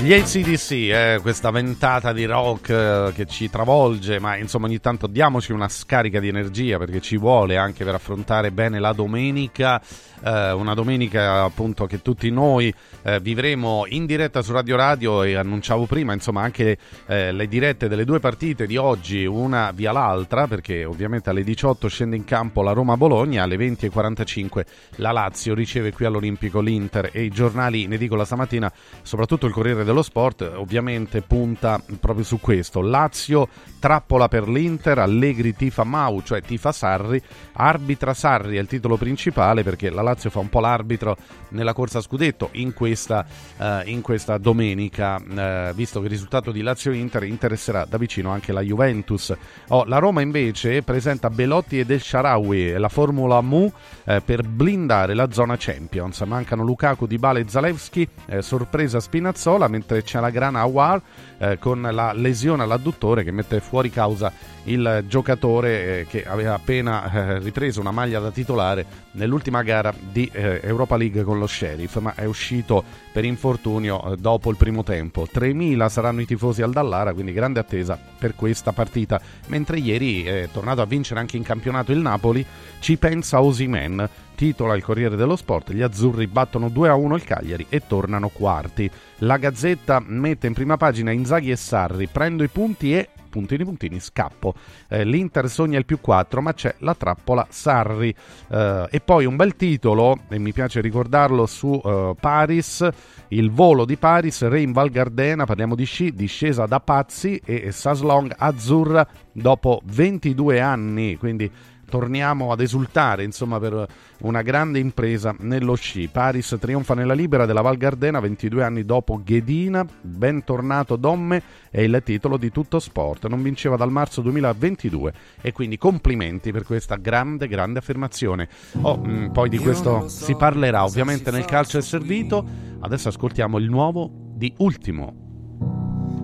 B: Gli ACDC, eh, questa ventata di rock eh, che ci travolge, ma insomma ogni tanto diamoci una scarica di energia perché ci vuole anche per affrontare bene la domenica, eh, una domenica appunto che tutti noi eh, vivremo in diretta su Radio Radio e annunciavo prima insomma anche eh, le dirette delle due partite di oggi, una via l'altra perché ovviamente alle 18 scende in campo la Roma-Bologna, alle 20.45 la Lazio riceve qui all'Olimpico l'Inter e i giornali in edicola stamattina, soprattutto il Corriere dello Sport, ovviamente punta proprio su questo. Lazio trappola per l'Inter, Allegri tifa Mau, cioè tifa Sarri, arbitra Sarri è il titolo principale perché la Lazio fa un po' l'arbitro nella corsa scudetto in questa, eh, in questa domenica, eh, visto che il risultato di Lazio-Inter interesserà da vicino anche la Juventus. Oh, la Roma invece presenta Belotti e Del Sharawi la Formula Mu eh, per blindare la zona Champions. Mancano Lukaku, Dybala e Zalewski, eh, sorpresa Spinazzola, mentre c'è la grana Awar eh, con la lesione all'adduttore che mette fuori causa il giocatore eh, che aveva appena eh, ripreso una maglia da titolare nell'ultima gara di eh, Europa League con lo Sheriff, ma è uscito per infortunio eh, dopo il primo tempo. 3.000 saranno i tifosi al Dallara, quindi grande attesa per questa partita. Mentre ieri è tornato a vincere anche in campionato il Napoli, ci pensa Osimen. Titola il Corriere dello Sport, gli azzurri battono 2-1 il Cagliari e tornano quarti. La Gazzetta mette in prima pagina Inzaghi e Sarri, prendo i punti e puntini puntini scappo. Eh, L'Inter sogna il più 4, ma c'è la trappola Sarri. Eh, e poi un bel titolo, e mi piace ricordarlo su eh, Paris, il volo di Paris, Rein Val Gardena, parliamo di sci, discesa da pazzi e Saslong azzurra dopo 22 anni, quindi torniamo ad esultare insomma per una grande impresa nello sci. Paris trionfa nella libera della Val Gardena 22 anni dopo Ghedina, bentornato Domme è il titolo di tutto sport, non vinceva dal marzo 2022 e quindi complimenti per questa grande grande affermazione. Oh, mh, poi di questo si parlerà ovviamente nel calcio è servito, adesso ascoltiamo il nuovo di Ultimo.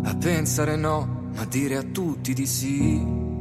P: A pensare no, ma dire a tutti di sì.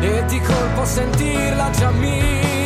P: e di colpo sentirla già mia.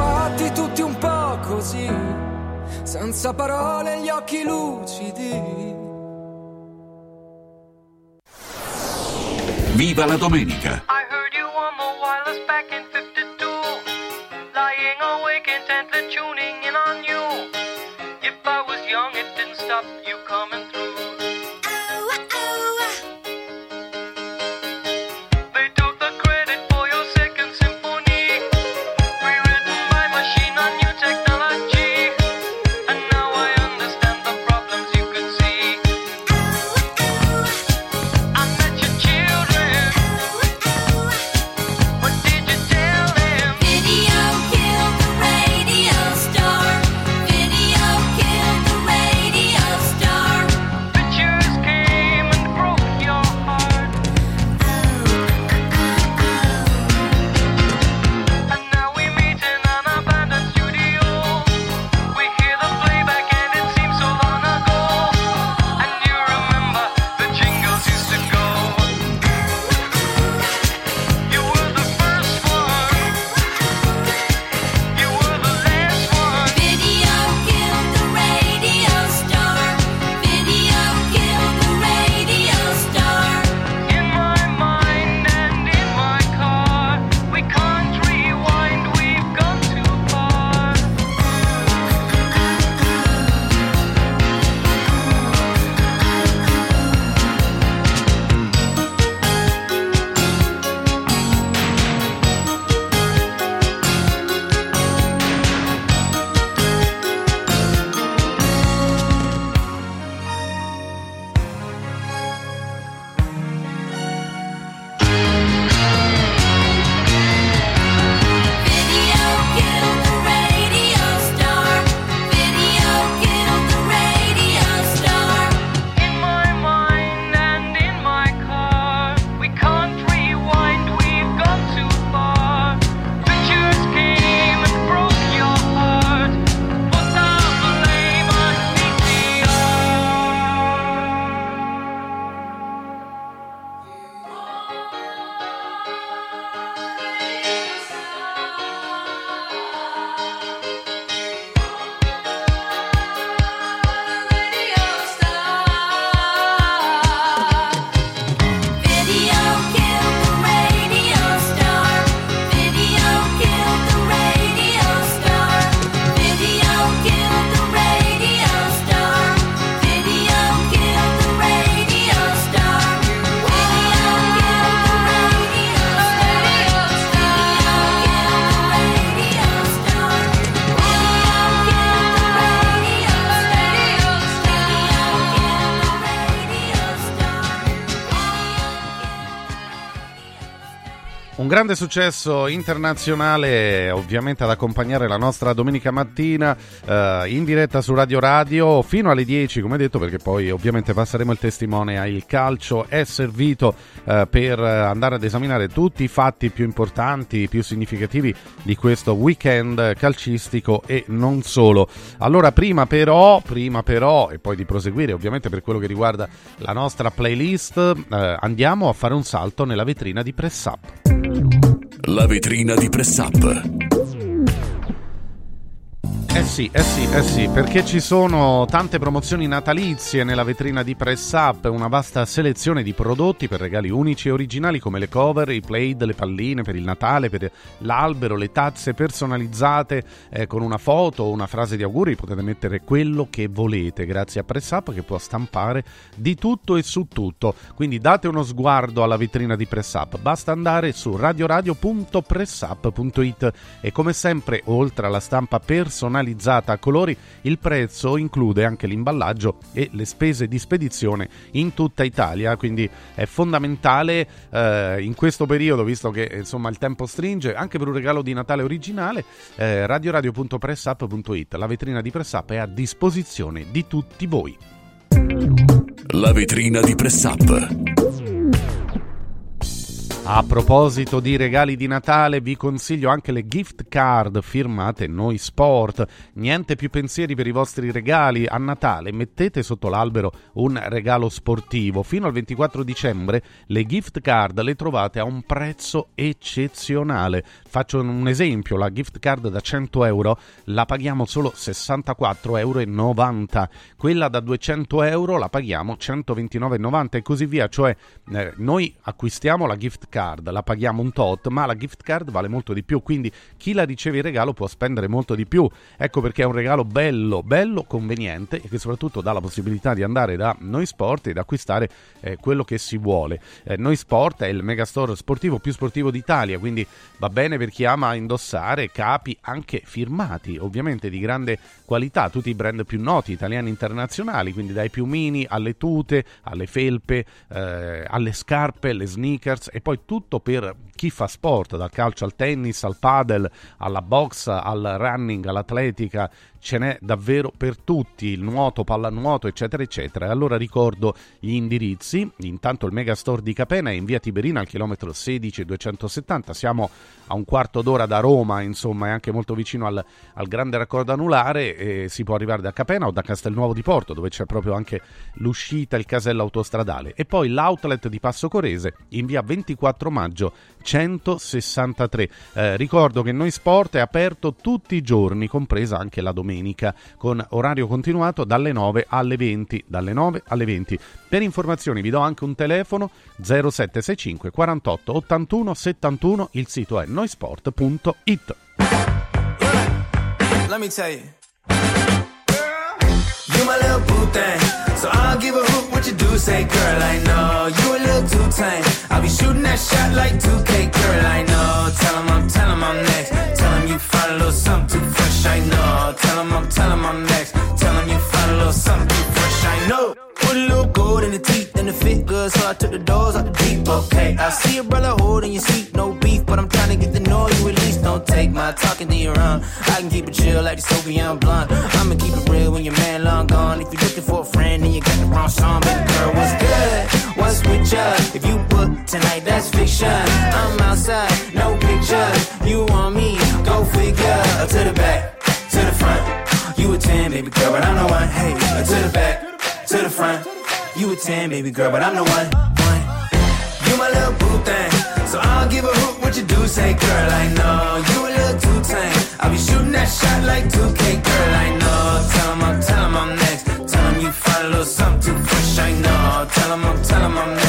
P: Fatti tutti un po' così,
L: senza parole e gli occhi lucidi.
D: Viva la domenica!
Q: I heard you on
B: grande successo internazionale, ovviamente ad accompagnare la nostra domenica mattina eh, in diretta su Radio Radio fino alle 10, come detto, perché poi ovviamente passeremo il testimone a Il calcio è servito eh, per andare ad esaminare tutti i fatti più importanti, più significativi di questo weekend calcistico e non solo. Allora, prima però, prima però, e poi di proseguire ovviamente per quello che riguarda la nostra playlist, eh, andiamo a fare un salto nella vetrina di Press Up.
H: La vetrina di Press Up.
B: Eh sì, eh sì, eh sì, perché ci sono tante promozioni natalizie nella vetrina di Press Up, una vasta selezione di prodotti per regali unici e originali come le cover, i plaid, le palline per il Natale, per l'albero, le tazze personalizzate eh, con una foto o una frase di auguri, potete mettere quello che volete grazie a Press Up che può stampare di tutto e su tutto. Quindi date uno sguardo alla vetrina di Press Up, basta andare su radioradio.pressup.it e come sempre oltre alla stampa personalizzata a colori, il prezzo include anche l'imballaggio e le spese di spedizione in tutta Italia, quindi è fondamentale eh, in questo periodo, visto che insomma il tempo stringe, anche per un regalo di Natale originale, eh, radioradio.pressup.it. La vetrina di Press Up è a disposizione di tutti voi.
H: La vetrina di Press Up.
B: A proposito di regali di Natale, vi consiglio anche le gift card firmate Noi Sport. Niente più pensieri per i vostri regali. A Natale mettete sotto l'albero un regalo sportivo. Fino al 24 dicembre le gift card le trovate a un prezzo eccezionale. Faccio un esempio, la gift card da 100 euro la paghiamo solo 64,90 euro. Quella da 200 euro la paghiamo 129,90 e così via. Cioè eh, noi acquistiamo la gift card, la paghiamo un tot, ma la gift card vale molto di più, quindi chi la riceve in regalo può spendere molto di più. Ecco perché è un regalo bello, bello, conveniente e che soprattutto dà la possibilità di andare da Noi Sport ed acquistare eh, quello che si vuole. Eh, Noi Sport è il megastore sportivo più sportivo d'Italia, quindi va bene per chi ama indossare capi anche firmati, ovviamente di grande qualità, tutti i brand più noti, italiani e internazionali, quindi dai piumini alle tute, alle felpe, eh, alle scarpe, alle sneakers e poi tutto per chi fa sport, dal calcio al tennis, al padel, alla box, al running, all'atletica, ce n'è davvero per tutti, il nuoto, pallanuoto, eccetera, eccetera. Allora ricordo gli indirizzi, intanto il Megastore di Capena è in via Tiberina al chilometro 16-270, siamo a un quarto d'ora da Roma, insomma è anche molto vicino al, al grande raccordo anulare, e si può arrivare da Capena o da Castelnuovo di Porto, dove c'è proprio anche l'uscita, il casello autostradale. E poi l'outlet di Passo Corese in via 24 maggio 163. Eh, ricordo che Noi Sport è aperto tutti i giorni, compresa anche la domenica, con orario continuato dalle 9 alle 20. Dalle 9 alle 20. Per informazioni vi do anche un telefono 0765 48 81 71, il sito è noisport.it.
R: Let me tell you. You my little boo. So I'll give a hoot what you do say, girl. I know you a little too tame. I'll be shooting that shot like 2K, girl. I know. Tell him I'm, tell him I'm next. Tell him you find a little something too fresh. I know. Tell him I'm, tell him I'm next. Tell him you find a little something too fresh. I know. Put a little gold in the teeth and the fit good, so I took the doors out the deep. Okay, I see a brother holding your seat, no beef, but I'm trying to get to know you. Don't take my talking to your own. I can keep it chill like the Soviet blunt. I'ma keep it real when your man long gone. If looking baby girl, what's good? What's with ya? If you book tonight, that's fiction. I'm outside, no pictures. You want me? Go figure. To the back, to the front. You a 10, baby girl, but I'm the one. Hey, to the back, to the front. You a 10, baby girl, but I'm the one. one. You my little boo thing. So I'll give a hoot what you do say, girl. I know you a little too tame. I'll be shooting that shot like 2K, girl. I know. Little something too fresh. I know. Tell him I'm, tell him I'm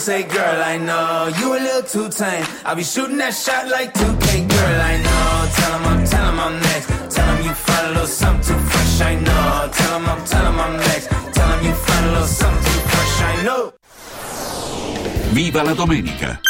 R: say, girl. I know you a little too tame. I'll be shooting that shot like 2K, girl. I know. Tell him I'm, tell him I'm next. Tell him you find a little something too fresh. I know. Tell him I'm, tell him I'm next. Tell him you find a little something too fresh. I know.
D: Viva la domenica!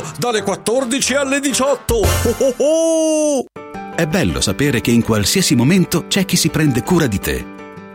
F: dalle 14 alle 18. Oh, oh, oh!
S: È bello sapere che in qualsiasi momento c'è chi si prende cura di te.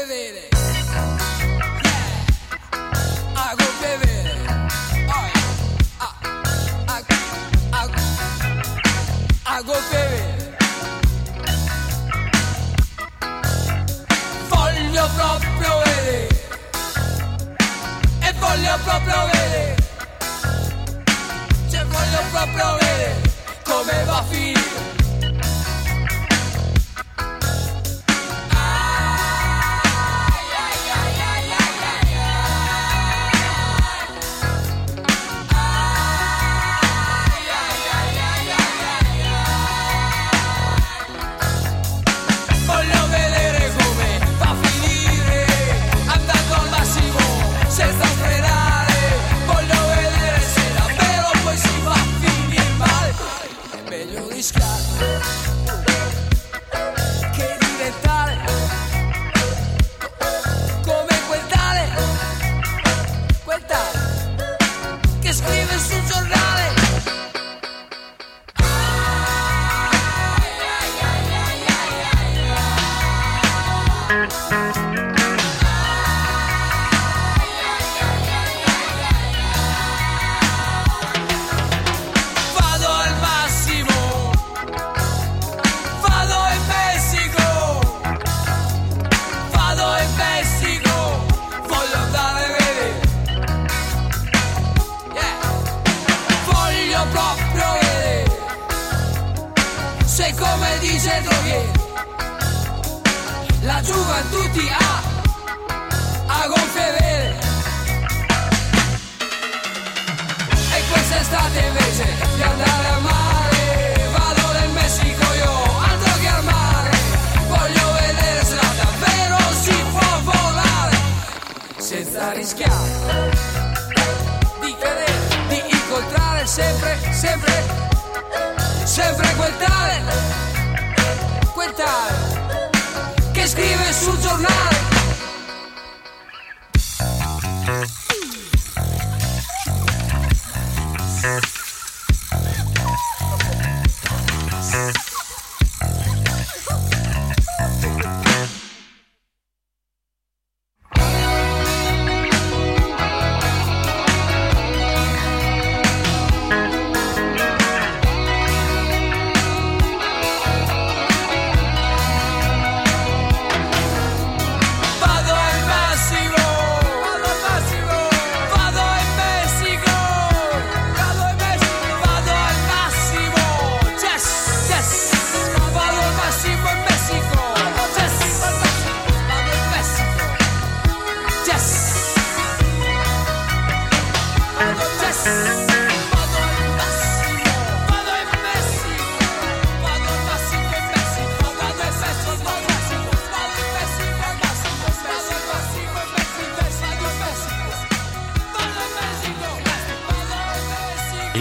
T: Vado con fievere, a con fievere, Oi, a, a, a, a con fievere. Voglio proprio vedere, e voglio proprio vedere. Cioè voglio proprio vedere come va a finire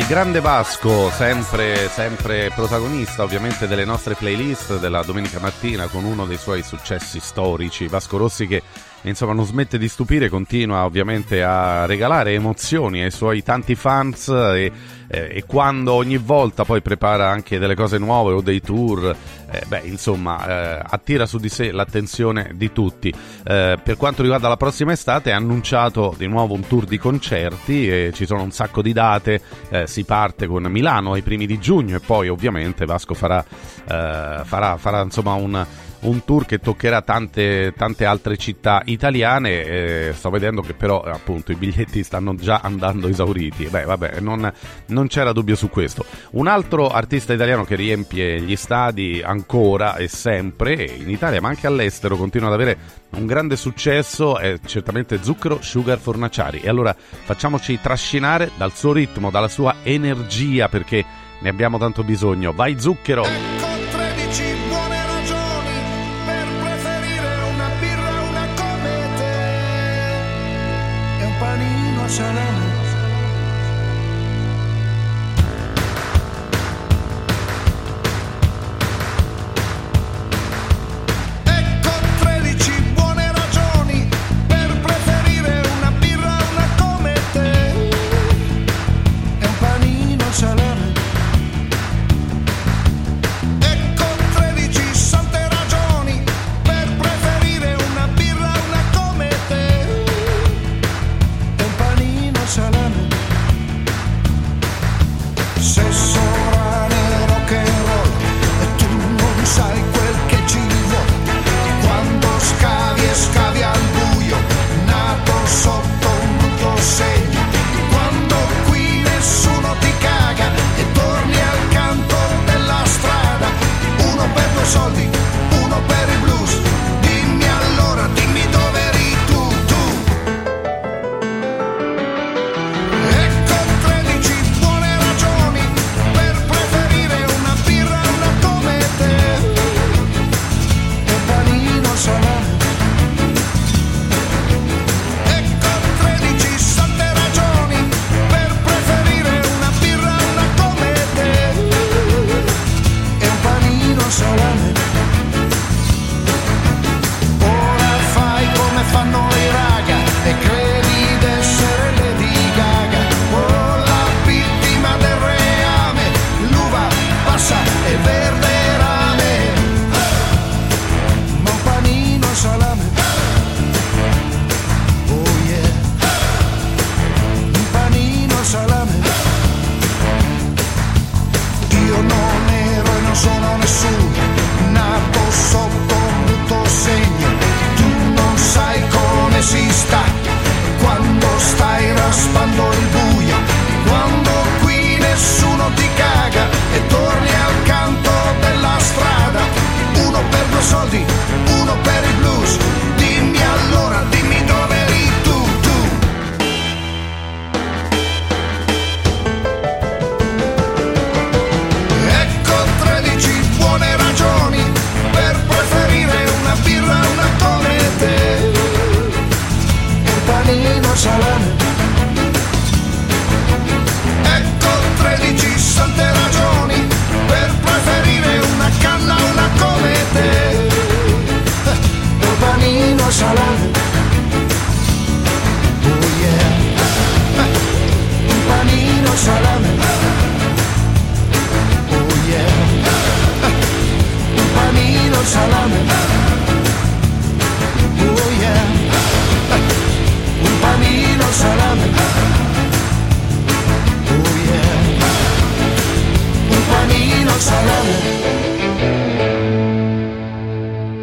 B: grande Vasco, sempre, sempre protagonista ovviamente delle nostre playlist della domenica mattina con uno dei suoi successi storici, Vasco Rossi che insomma non smette di stupire, continua ovviamente a regalare emozioni ai suoi tanti fans e, eh, e quando ogni volta poi prepara anche delle cose nuove o dei tour, beh insomma eh, attira su di sé l'attenzione di tutti. Eh, per quanto riguarda la prossima estate ha annunciato di nuovo un tour di concerti e ci sono un sacco di date, eh, si parte con Milano ai primi di giugno e poi ovviamente Vasco farà, eh, farà, farà insomma un un tour che toccherà tante, tante altre città italiane. eh, sto vedendo che però appunto i biglietti stanno già andando esauriti. Beh, vabbè, non, non c'era dubbio su questo. Un altro artista italiano che riempie gli stadi ancora e sempre in Italia, ma anche all'estero, continua ad avere un grande successo è certamente Zucchero Sugar Fornaciari. E allora facciamoci trascinare dal suo ritmo, dalla sua energia, perché ne abbiamo tanto bisogno. Vai Zucchero!
U: Shalom.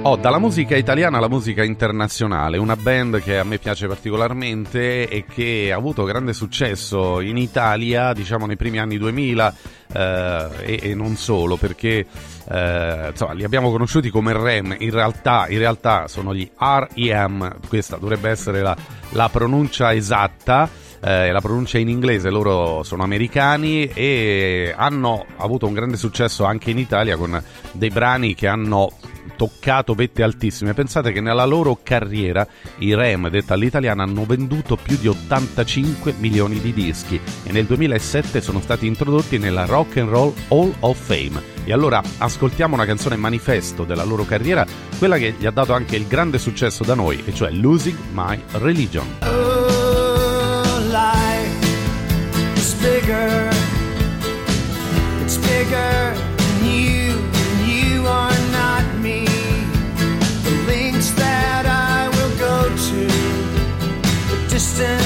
B: Oh, dalla musica italiana alla musica internazionale, una band che a me piace particolarmente e che ha avuto grande successo in Italia, diciamo nei primi anni 2000 eh, e, e non solo, perché eh, insomma, li abbiamo conosciuti come REM, in realtà, in realtà sono gli REM, questa dovrebbe essere la, la pronuncia esatta eh, la pronuncia in inglese, loro sono americani e hanno avuto un grande successo anche in Italia con dei brani che hanno toccato vette altissime. Pensate che nella loro carriera i Rem, detta all'italiana, hanno venduto più di 85 milioni di dischi e nel 2007 sono stati introdotti nella Rock and Roll Hall of Fame. E allora ascoltiamo una canzone manifesto della loro carriera, quella che gli ha dato anche il grande successo da noi, e cioè Losing My Religion.
U: Oh, life is bigger. It's bigger than you, and you are not me. Distance.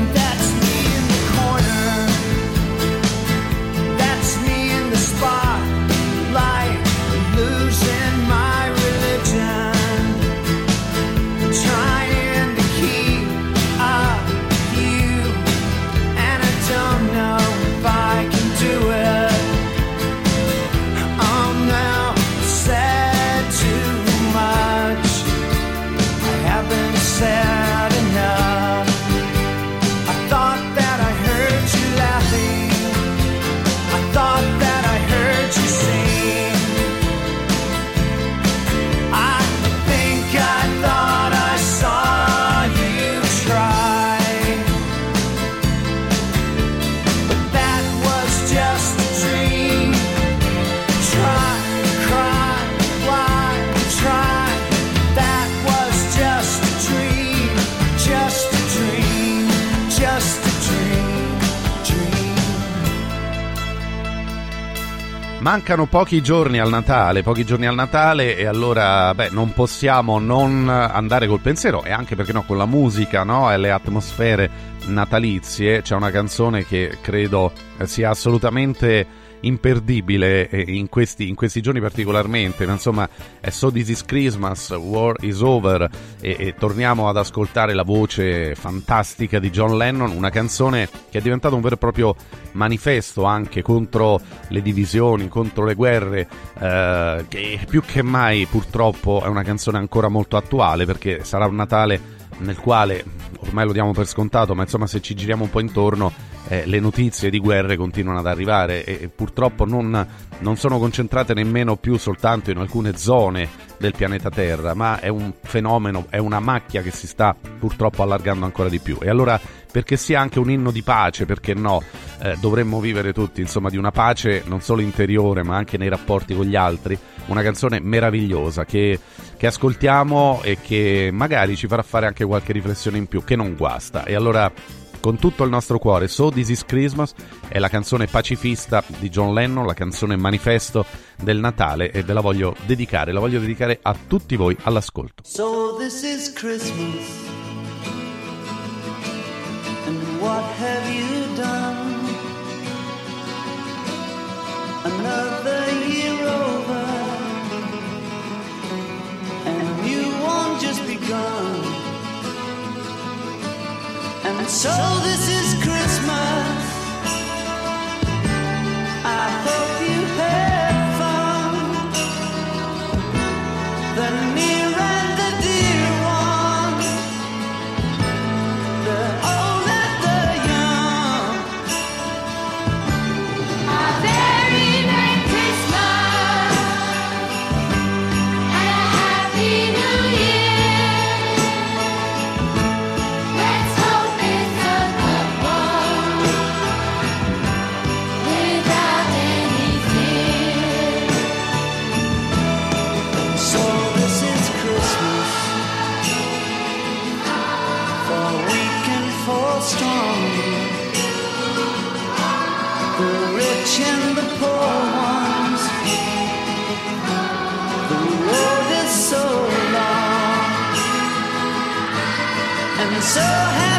B: Mancano pochi giorni al Natale, pochi giorni al Natale e allora beh, non possiamo non andare col pensiero e anche perché no con la musica no? e le atmosfere natalizie, c'è una canzone che credo sia assolutamente imperdibile in questi, in questi giorni particolarmente, ma insomma è So This Is Christmas, War Is Over e, e torniamo ad ascoltare la voce fantastica di John Lennon, una canzone che è diventata un vero e proprio manifesto anche contro le divisioni, contro le guerre, eh, che più che mai purtroppo è una canzone ancora molto attuale perché sarà un Natale nel quale ormai lo diamo per scontato, ma insomma se ci giriamo un po' intorno eh, le notizie di guerre continuano ad arrivare e, e purtroppo non, non sono concentrate nemmeno più soltanto in alcune zone del pianeta Terra, ma è un fenomeno, è una macchia che si sta purtroppo allargando ancora di più. E allora perché sia anche un inno di pace, perché no? Eh, dovremmo vivere tutti, insomma, di una pace non solo interiore, ma anche nei rapporti con gli altri. Una canzone meravigliosa che, che ascoltiamo e che magari ci farà fare anche qualche riflessione in più, che non guasta. E allora con tutto il nostro cuore. So This Is Christmas è la canzone pacifista di John Lennon, la canzone manifesto del Natale e ve la voglio dedicare, la voglio dedicare a tutti voi all'ascolto.
I: So this is Christmas. And what have you done? Another year over. And you won't just begun. And so this is strong, the rich and the poor ones. The road is so long, and so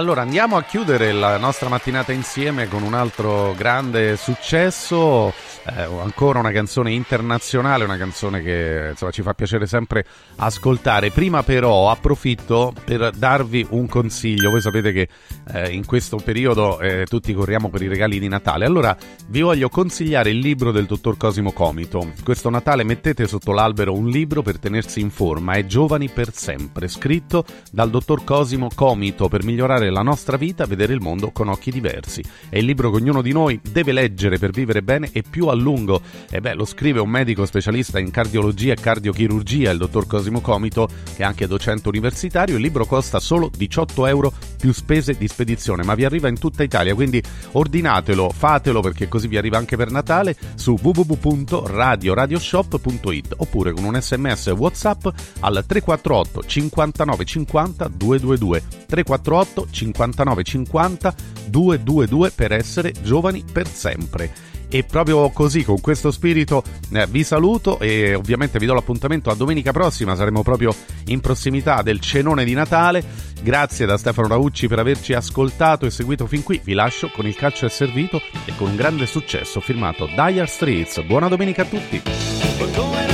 B: Allora andiamo a chiudere la nostra mattinata insieme con un altro grande successo.
I: Eh, ancora una canzone internazionale, una canzone che insomma, ci fa piacere sempre ascoltare. Prima però approfitto per darvi un consiglio. Voi sapete che eh, in questo periodo eh, tutti corriamo per i regali di Natale. Allora vi voglio consigliare il libro del dottor Cosimo Comito. Questo Natale mettete sotto l'albero un libro per tenersi in forma. È Giovani per sempre, scritto dal dottor Cosimo Comito per migliorare la nostra vita, vedere il mondo con occhi diversi. È il libro che ognuno di noi deve leggere per vivere bene e più a lungo. E beh, lo scrive un medico specialista in cardiologia e cardiochirurgia, il dottor Cosimo Comito, che è anche docente universitario. Il libro costa solo 18 euro più spese di spedizione, ma vi arriva in tutta Italia, quindi ordinatelo, fatelo perché così vi arriva anche per Natale su www.radioradioshop.it oppure con un sms WhatsApp al 348 59 50 222 348 59 50 222 per essere giovani per sempre. E proprio così, con questo spirito, eh, vi saluto e ovviamente vi do l'appuntamento a domenica prossima. Saremo proprio in prossimità del cenone di Natale. Grazie da Stefano Raucci per averci ascoltato e seguito fin qui. Vi lascio con il calcio è servito e con un grande successo firmato Dire Streets. Buona domenica a tutti!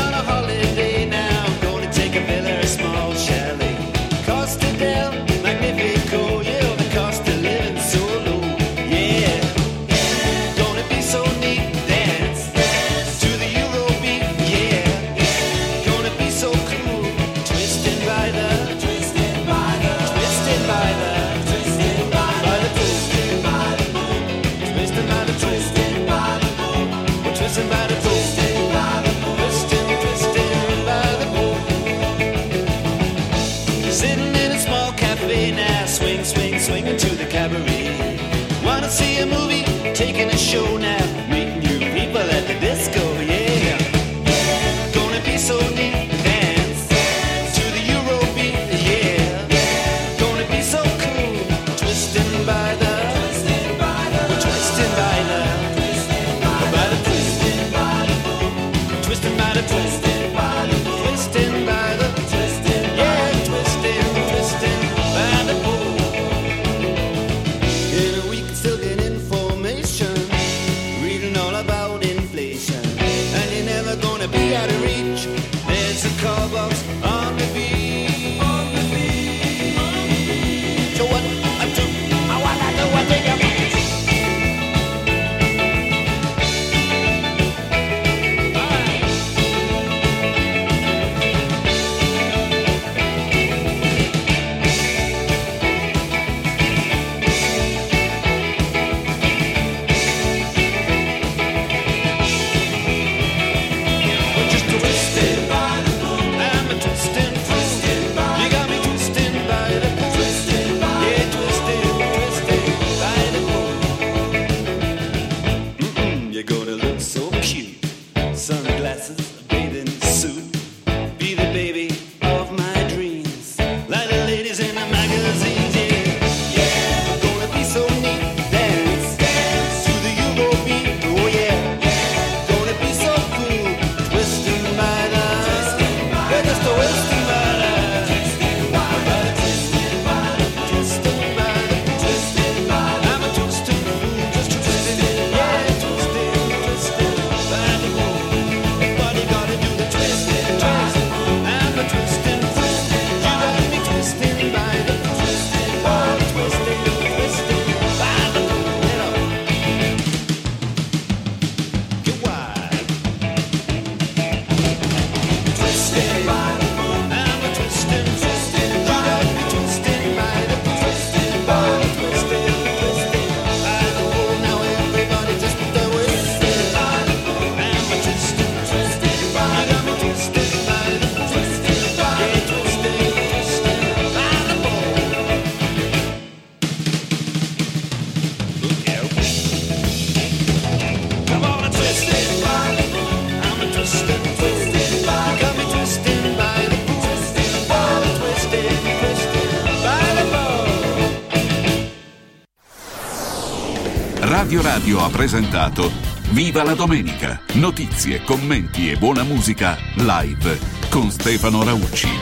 A: Radio ha presentato Viva la domenica! Notizie, commenti e buona musica live con Stefano Raucci.